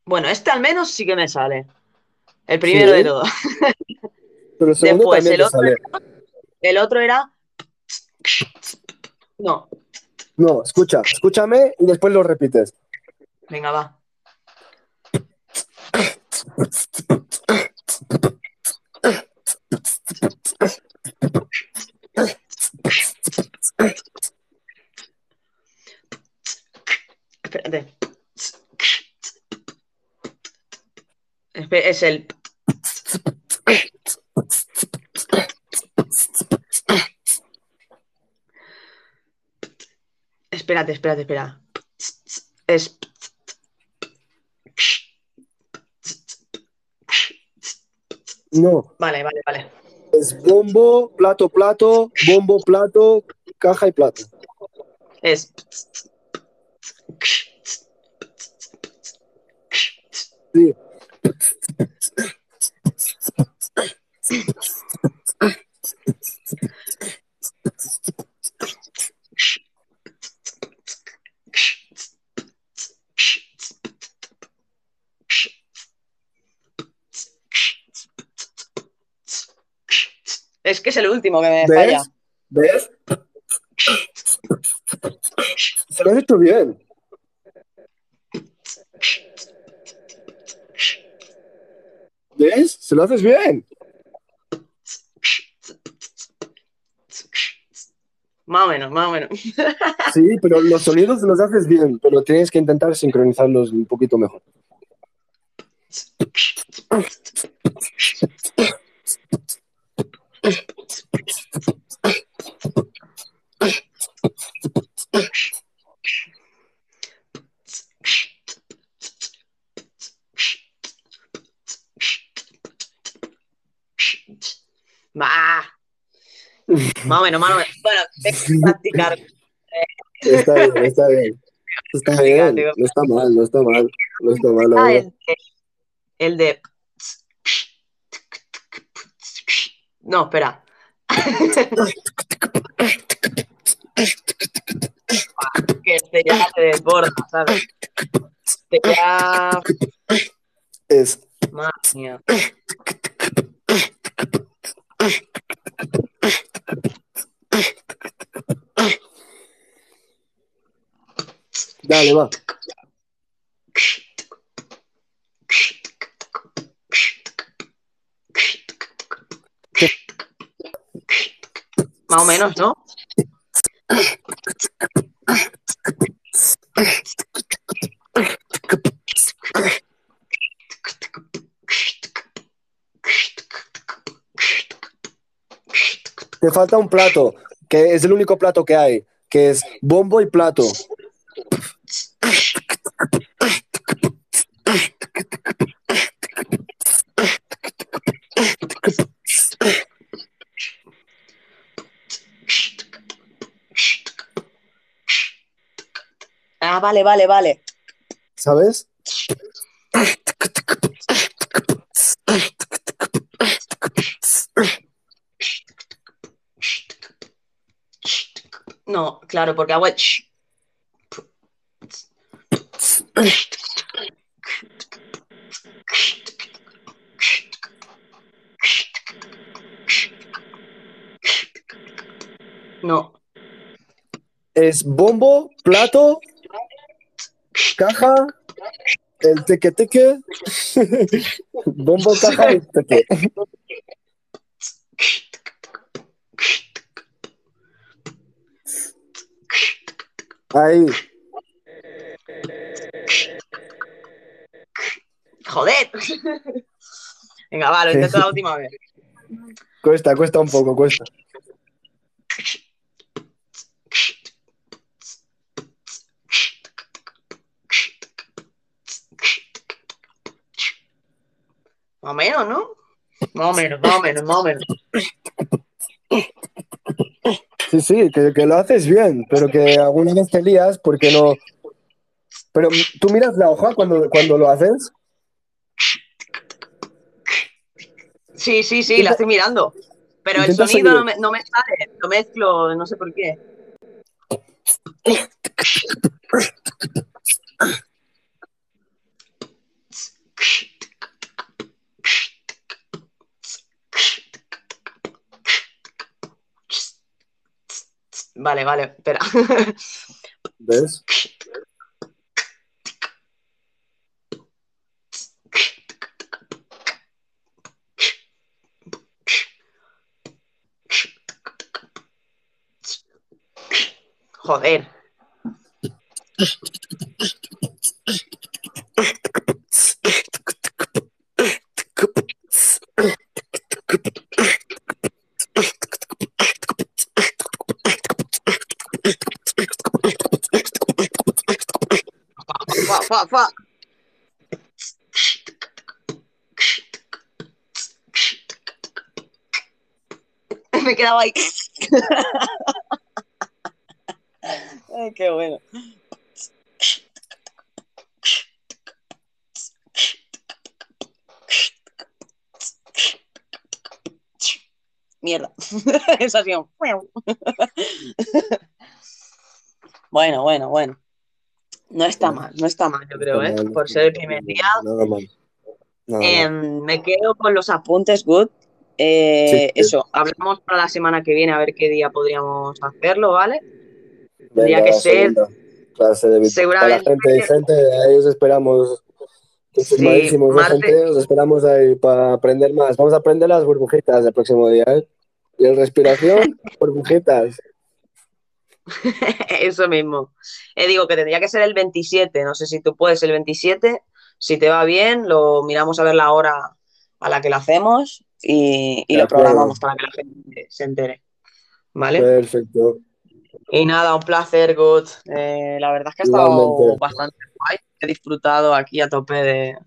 Bueno, este al menos sí que me sale. El primero Sí. de todos. Pero el segundo Después, el otro, sale. el otro era. No, No, escucha, escúchame y después lo repites. venga, va. Espérate. Es el. Espérate, espérate, espera. Es. No, Vale, vale, vale. es bombo, plato, plato, bombo, plato, caja y plato. Es. Sí. Es que es el último que me falla. ¿Ves? ¿Ves? Se lo has hecho bien. ¿Ves? Se lo haces bien. Más o menos, más o menos. Sí, pero los sonidos los haces bien, pero tienes que intentar sincronizarlos un poquito mejor. Bah. Más o menos, más o menos. Bueno, tengo que practicar. Está bien, está bien. Está bien, no está mal, no está mal. No está mal, Ah, el, de, el de. No, espera. que este ya se desborda, ¿sabes? Este ya. Es. Madre mía. Dale, va. Más o menos, ¿no? Te falta un plato, que es el único plato que hay, que es bombo y plato. Ah, vale, vale, vale. ¿Sabes? No, claro, porque hago el. No, Es bombo, plato, caja, el teque teque. bombo, caja y teque. Ahí. joder. Venga, va, lo intento la última vez. Cuesta, cuesta un poco, cuesta. Más o menos, ¿no? Más o menos, más o menos, más o menos. Sí, sí, que, que lo haces bien, pero que alguna vez te lías porque no. Pero tú miras la hoja cuando, cuando lo haces. Sí, sí, sí, la estoy mirando. Pero el sonido no me, no me sale, lo mezclo, no sé por qué. Vale, vale, espera. ¿Ves? Joder. Fa, fa. Me quedaba ahí. Ay, qué bueno. Mierda. Esa ha sido. Bueno, bueno, bueno. No está mal, no está mal, yo creo, ¿eh? Por ser el primer día. Nada mal. Nada mal. Em, me quedo con los apuntes, Good. Eh, Eso, hablamos para la semana que viene a ver qué día podríamos hacerlo, ¿vale? Tendría que ser clase de seguramente- Para la gente, ahí os esperamos. Confirmadísimos, ¿no, martes. gente? Os esperamos ahí para aprender más. Vamos a aprender las burbujitas el próximo día, ¿eh? Y en respiración, burbujitas. Eso mismo. Eh, digo que tendría que ser el 27. No sé si tú puedes el 27. Si te va bien, lo miramos a ver la hora a la que lo hacemos y, lo programamos para que la gente se entere. ¿Vale? Perfecto. Y nada, un placer, Good. Eh, la verdad es que ha estado Igualmente. bastante guay. He disfrutado aquí a tope de,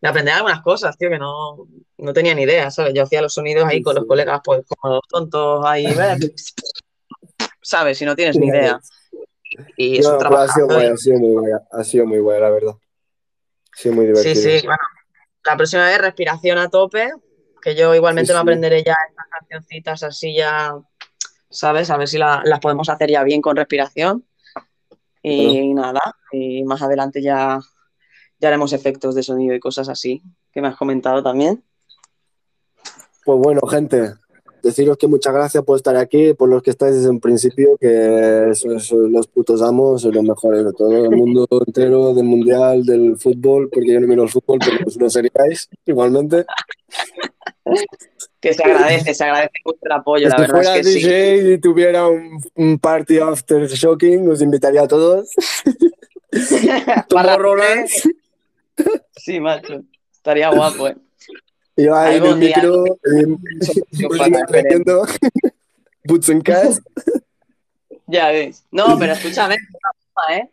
de aprender algunas cosas, tío, que no, no tenía ni idea, ¿sabes? Yo hacía los sonidos ahí con los colegas, pues como los tontos ahí. ¿sabes? Si no tienes ni idea. Y es No, un ha sido trabajo. ha sido muy guay, ha sido muy guay, la verdad. Ha sido muy Sí, divertido. sí, bueno. La próxima vez respiración a tope, que yo igualmente Sí, me sí. aprenderé ya estas cancioncitas así ya, ¿sabes? A ver si la- las podemos hacer ya bien con respiración. Y nada, y más adelante ya, ya haremos efectos de sonido y cosas así, que me has comentado también. Pues bueno, gente, deciros que muchas gracias por estar aquí, por los que estáis desde un principio, que sois, sois los putos amos, sois los mejores de todo el mundo entero, del mundial, del fútbol, porque yo no miro el fútbol, pero pues lo seríais igualmente. Que se agradece, se agradece mucho el apoyo, la si verdad fuera es que sí. DJ y tuviera un, un party after shocking, os invitaría a todos. Tomorrowland. Sí, macho, estaría guapo, ¿eh? Y yo ahí en el micro, metiendo boots and cats. Ya ves. No, pero escúchame, ¿eh?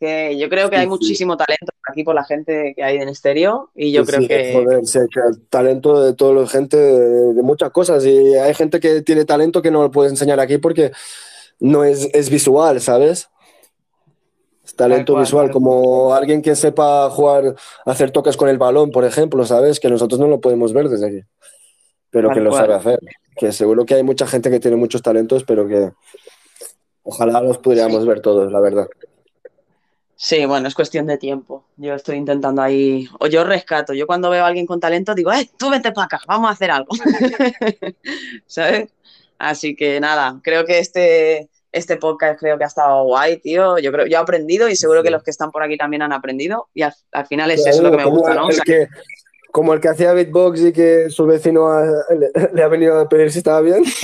que yo creo que hay sí. muchísimo talento aquí por la gente que hay en estéreo y yo Sí, creo que joder, sí, que el talento de toda la gente, de, de muchas cosas. Y hay gente que tiene talento que no lo puede enseñar aquí porque no es, es visual, ¿sabes? Talento cual, visual, como alguien que sepa jugar, hacer toques con el balón, por ejemplo, ¿sabes? Que nosotros no lo podemos ver desde aquí, pero que lo cual. sabe hacer. Que seguro que hay mucha gente que tiene muchos talentos, pero que ojalá los pudiéramos ver todos, la verdad. sí, bueno, es cuestión de tiempo. Yo estoy intentando ahí, o yo rescato, yo cuando veo a alguien con talento digo, ¡eh, tú vete para acá, vamos a hacer algo! ¿Sabes? Así que nada, creo que este, este podcast creo que ha estado guay, tío. Yo creo, yo he aprendido y seguro que los que están por aquí también han aprendido y al, al final es eso lo que me gusta, ¿no? O el sea, que, como el que hacía beatbox y que su vecino ha- le, le ha venido a pedir si estaba bien.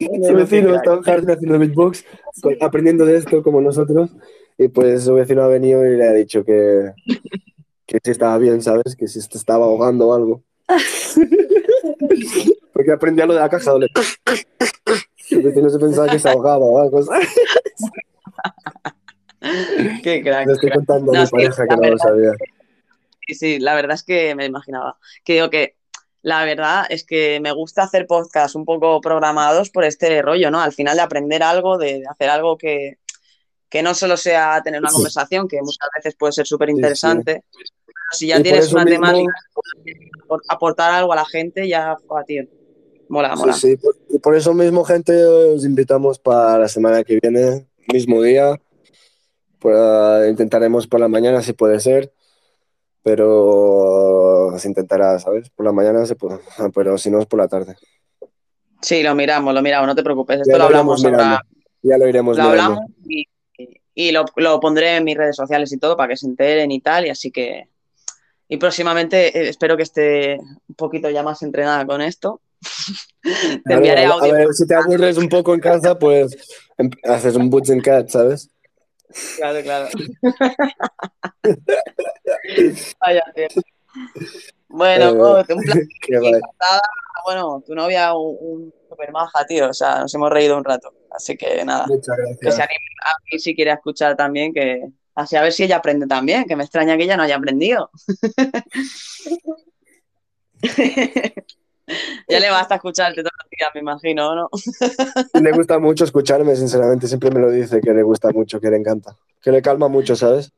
su vecino estaba en jardín haciendo beatbox, pues, aprendiendo de esto como nosotros. Y pues su vecino ha venido y le ha dicho que, que si estaba bien, ¿sabes? Que si se estaba ahogando o algo. Porque aprendía lo de la caja doble. Vecino se pensaba que se ahogaba o algo. qué crack. Le estoy crack. contando a No, mi sí, pareja que no lo sabía. Sí, sí, la verdad es que me imaginaba. Que digo que la verdad es que me gusta hacer podcasts un poco programados por este rollo, ¿no? Al final de aprender algo, de hacer algo que, que no solo sea tener una conversación, que muchas veces puede ser súper interesante. Pero si ya Y tienes una mismo- temática, por- aportar algo a la gente, ya, joder, tío. Mola, mola. Sí, sí, por- y por eso mismo, gente, os invitamos para la semana que viene, mismo día. Pues, intentaremos por la mañana si puede ser, pero se intentará, ¿sabes? Por la mañana se puede, pero si no es por la tarde. Sí, lo miramos, lo miramos, no te preocupes. Esto Ya lo hablamos ahora. Ya lo iremos Lo mirando. hablamos y, y lo, lo pondré en mis redes sociales y todo para que se enteren y tal, y así que... Y próximamente eh, espero que esté un poquito ya más entrenada con esto. Te enviaré a, a audio. ver, si te aburres un poco en casa, pues em- haces un boots and cat, ¿sabes? Claro, claro. Vaya. Bueno, Eh, un guay. encantada. Bueno, tu novia un, un super maja, tío. O sea, nos hemos reído un rato. Así que nada, Muchas que gracias. se anime a mí si quiere escuchar también, que así a ver si ella aprende también, que me extraña que ella no haya aprendido. Ya le basta escucharte todos los días, me imagino, ¿no? Le gusta mucho escucharme, sinceramente, siempre me lo dice que le gusta mucho, que le encanta, que le calma mucho, ¿sabes?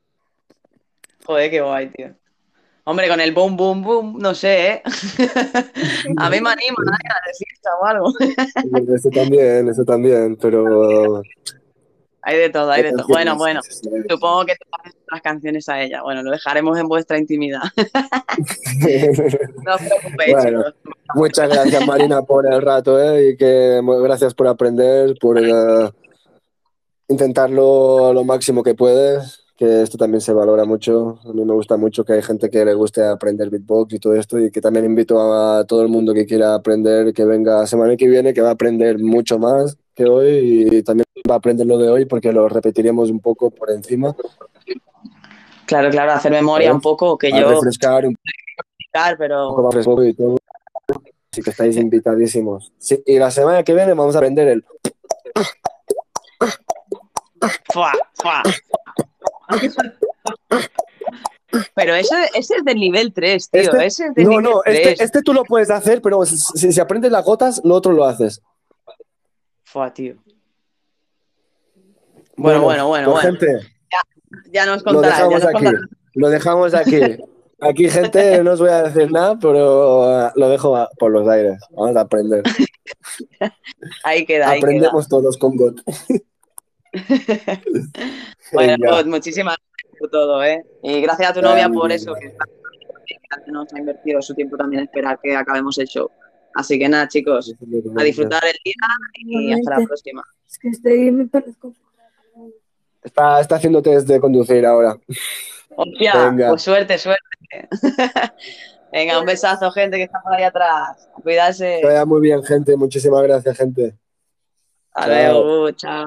Joder, qué guay, tío. Hombre, con el boom, boom, boom, no sé, ¿eh? a mí me anima ¿eh? a de fiesta o algo. Eso también, eso también, pero Hay de todo, hay de todo. Bueno, bueno, supongo que te otras canciones a ella. Bueno, lo dejaremos en vuestra intimidad. No os preocupéis, Bueno, muchas gracias Marina por el rato, ¿eh? Y que gracias por aprender, por eh, intentarlo lo máximo que puedes, que esto también se valora mucho. A mí me gusta mucho que hay gente que le guste aprender beatbox y todo esto, y que también invito a todo el mundo que quiera aprender, que venga la semana que viene, que va a aprender mucho más que hoy y también va a aprender lo de hoy porque lo repetiremos un poco por encima. Claro, claro, hacer memoria un poco, que A yo refrescar un pero poco y todo. Así que estáis invitadísimos. Sí, y la semana que viene vamos a aprender el ¡Fua! ¡Fua! Pero ese, ese es del nivel 3, tío. Este- ese es del no, nivel no, 3. este, este tú lo puedes hacer, pero si, si- si aprendes las gotas, lo otro lo haces. Fua, tío. Bueno, bueno, bueno, pues, bueno. gente, Ya nos lo contarás, ya dejamos nos aquí. contarás. Lo dejamos aquí. Aquí, gente, no os voy a decir nada, pero eh, lo dejo a- por los aires. Vamos a aprender. Ahí queda, ahí Aprendemos todos con queda. Bueno. God, muchísimas gracias por todo, ¿eh? Y gracias a tu novia por eso, que nos ha invertido su tiempo también en esperar que acabemos el show. Así que nada, chicos, a disfrutar el día y hasta la próxima. Es que estoy, me parezco. Está, está haciendo test de conducir ahora. Hostia, Venga. pues suerte, suerte. Venga, un besazo, gente que está por ahí atrás. Cuidarse. Que vaya muy bien, gente. Muchísimas gracias, gente. Hasta luego, chao.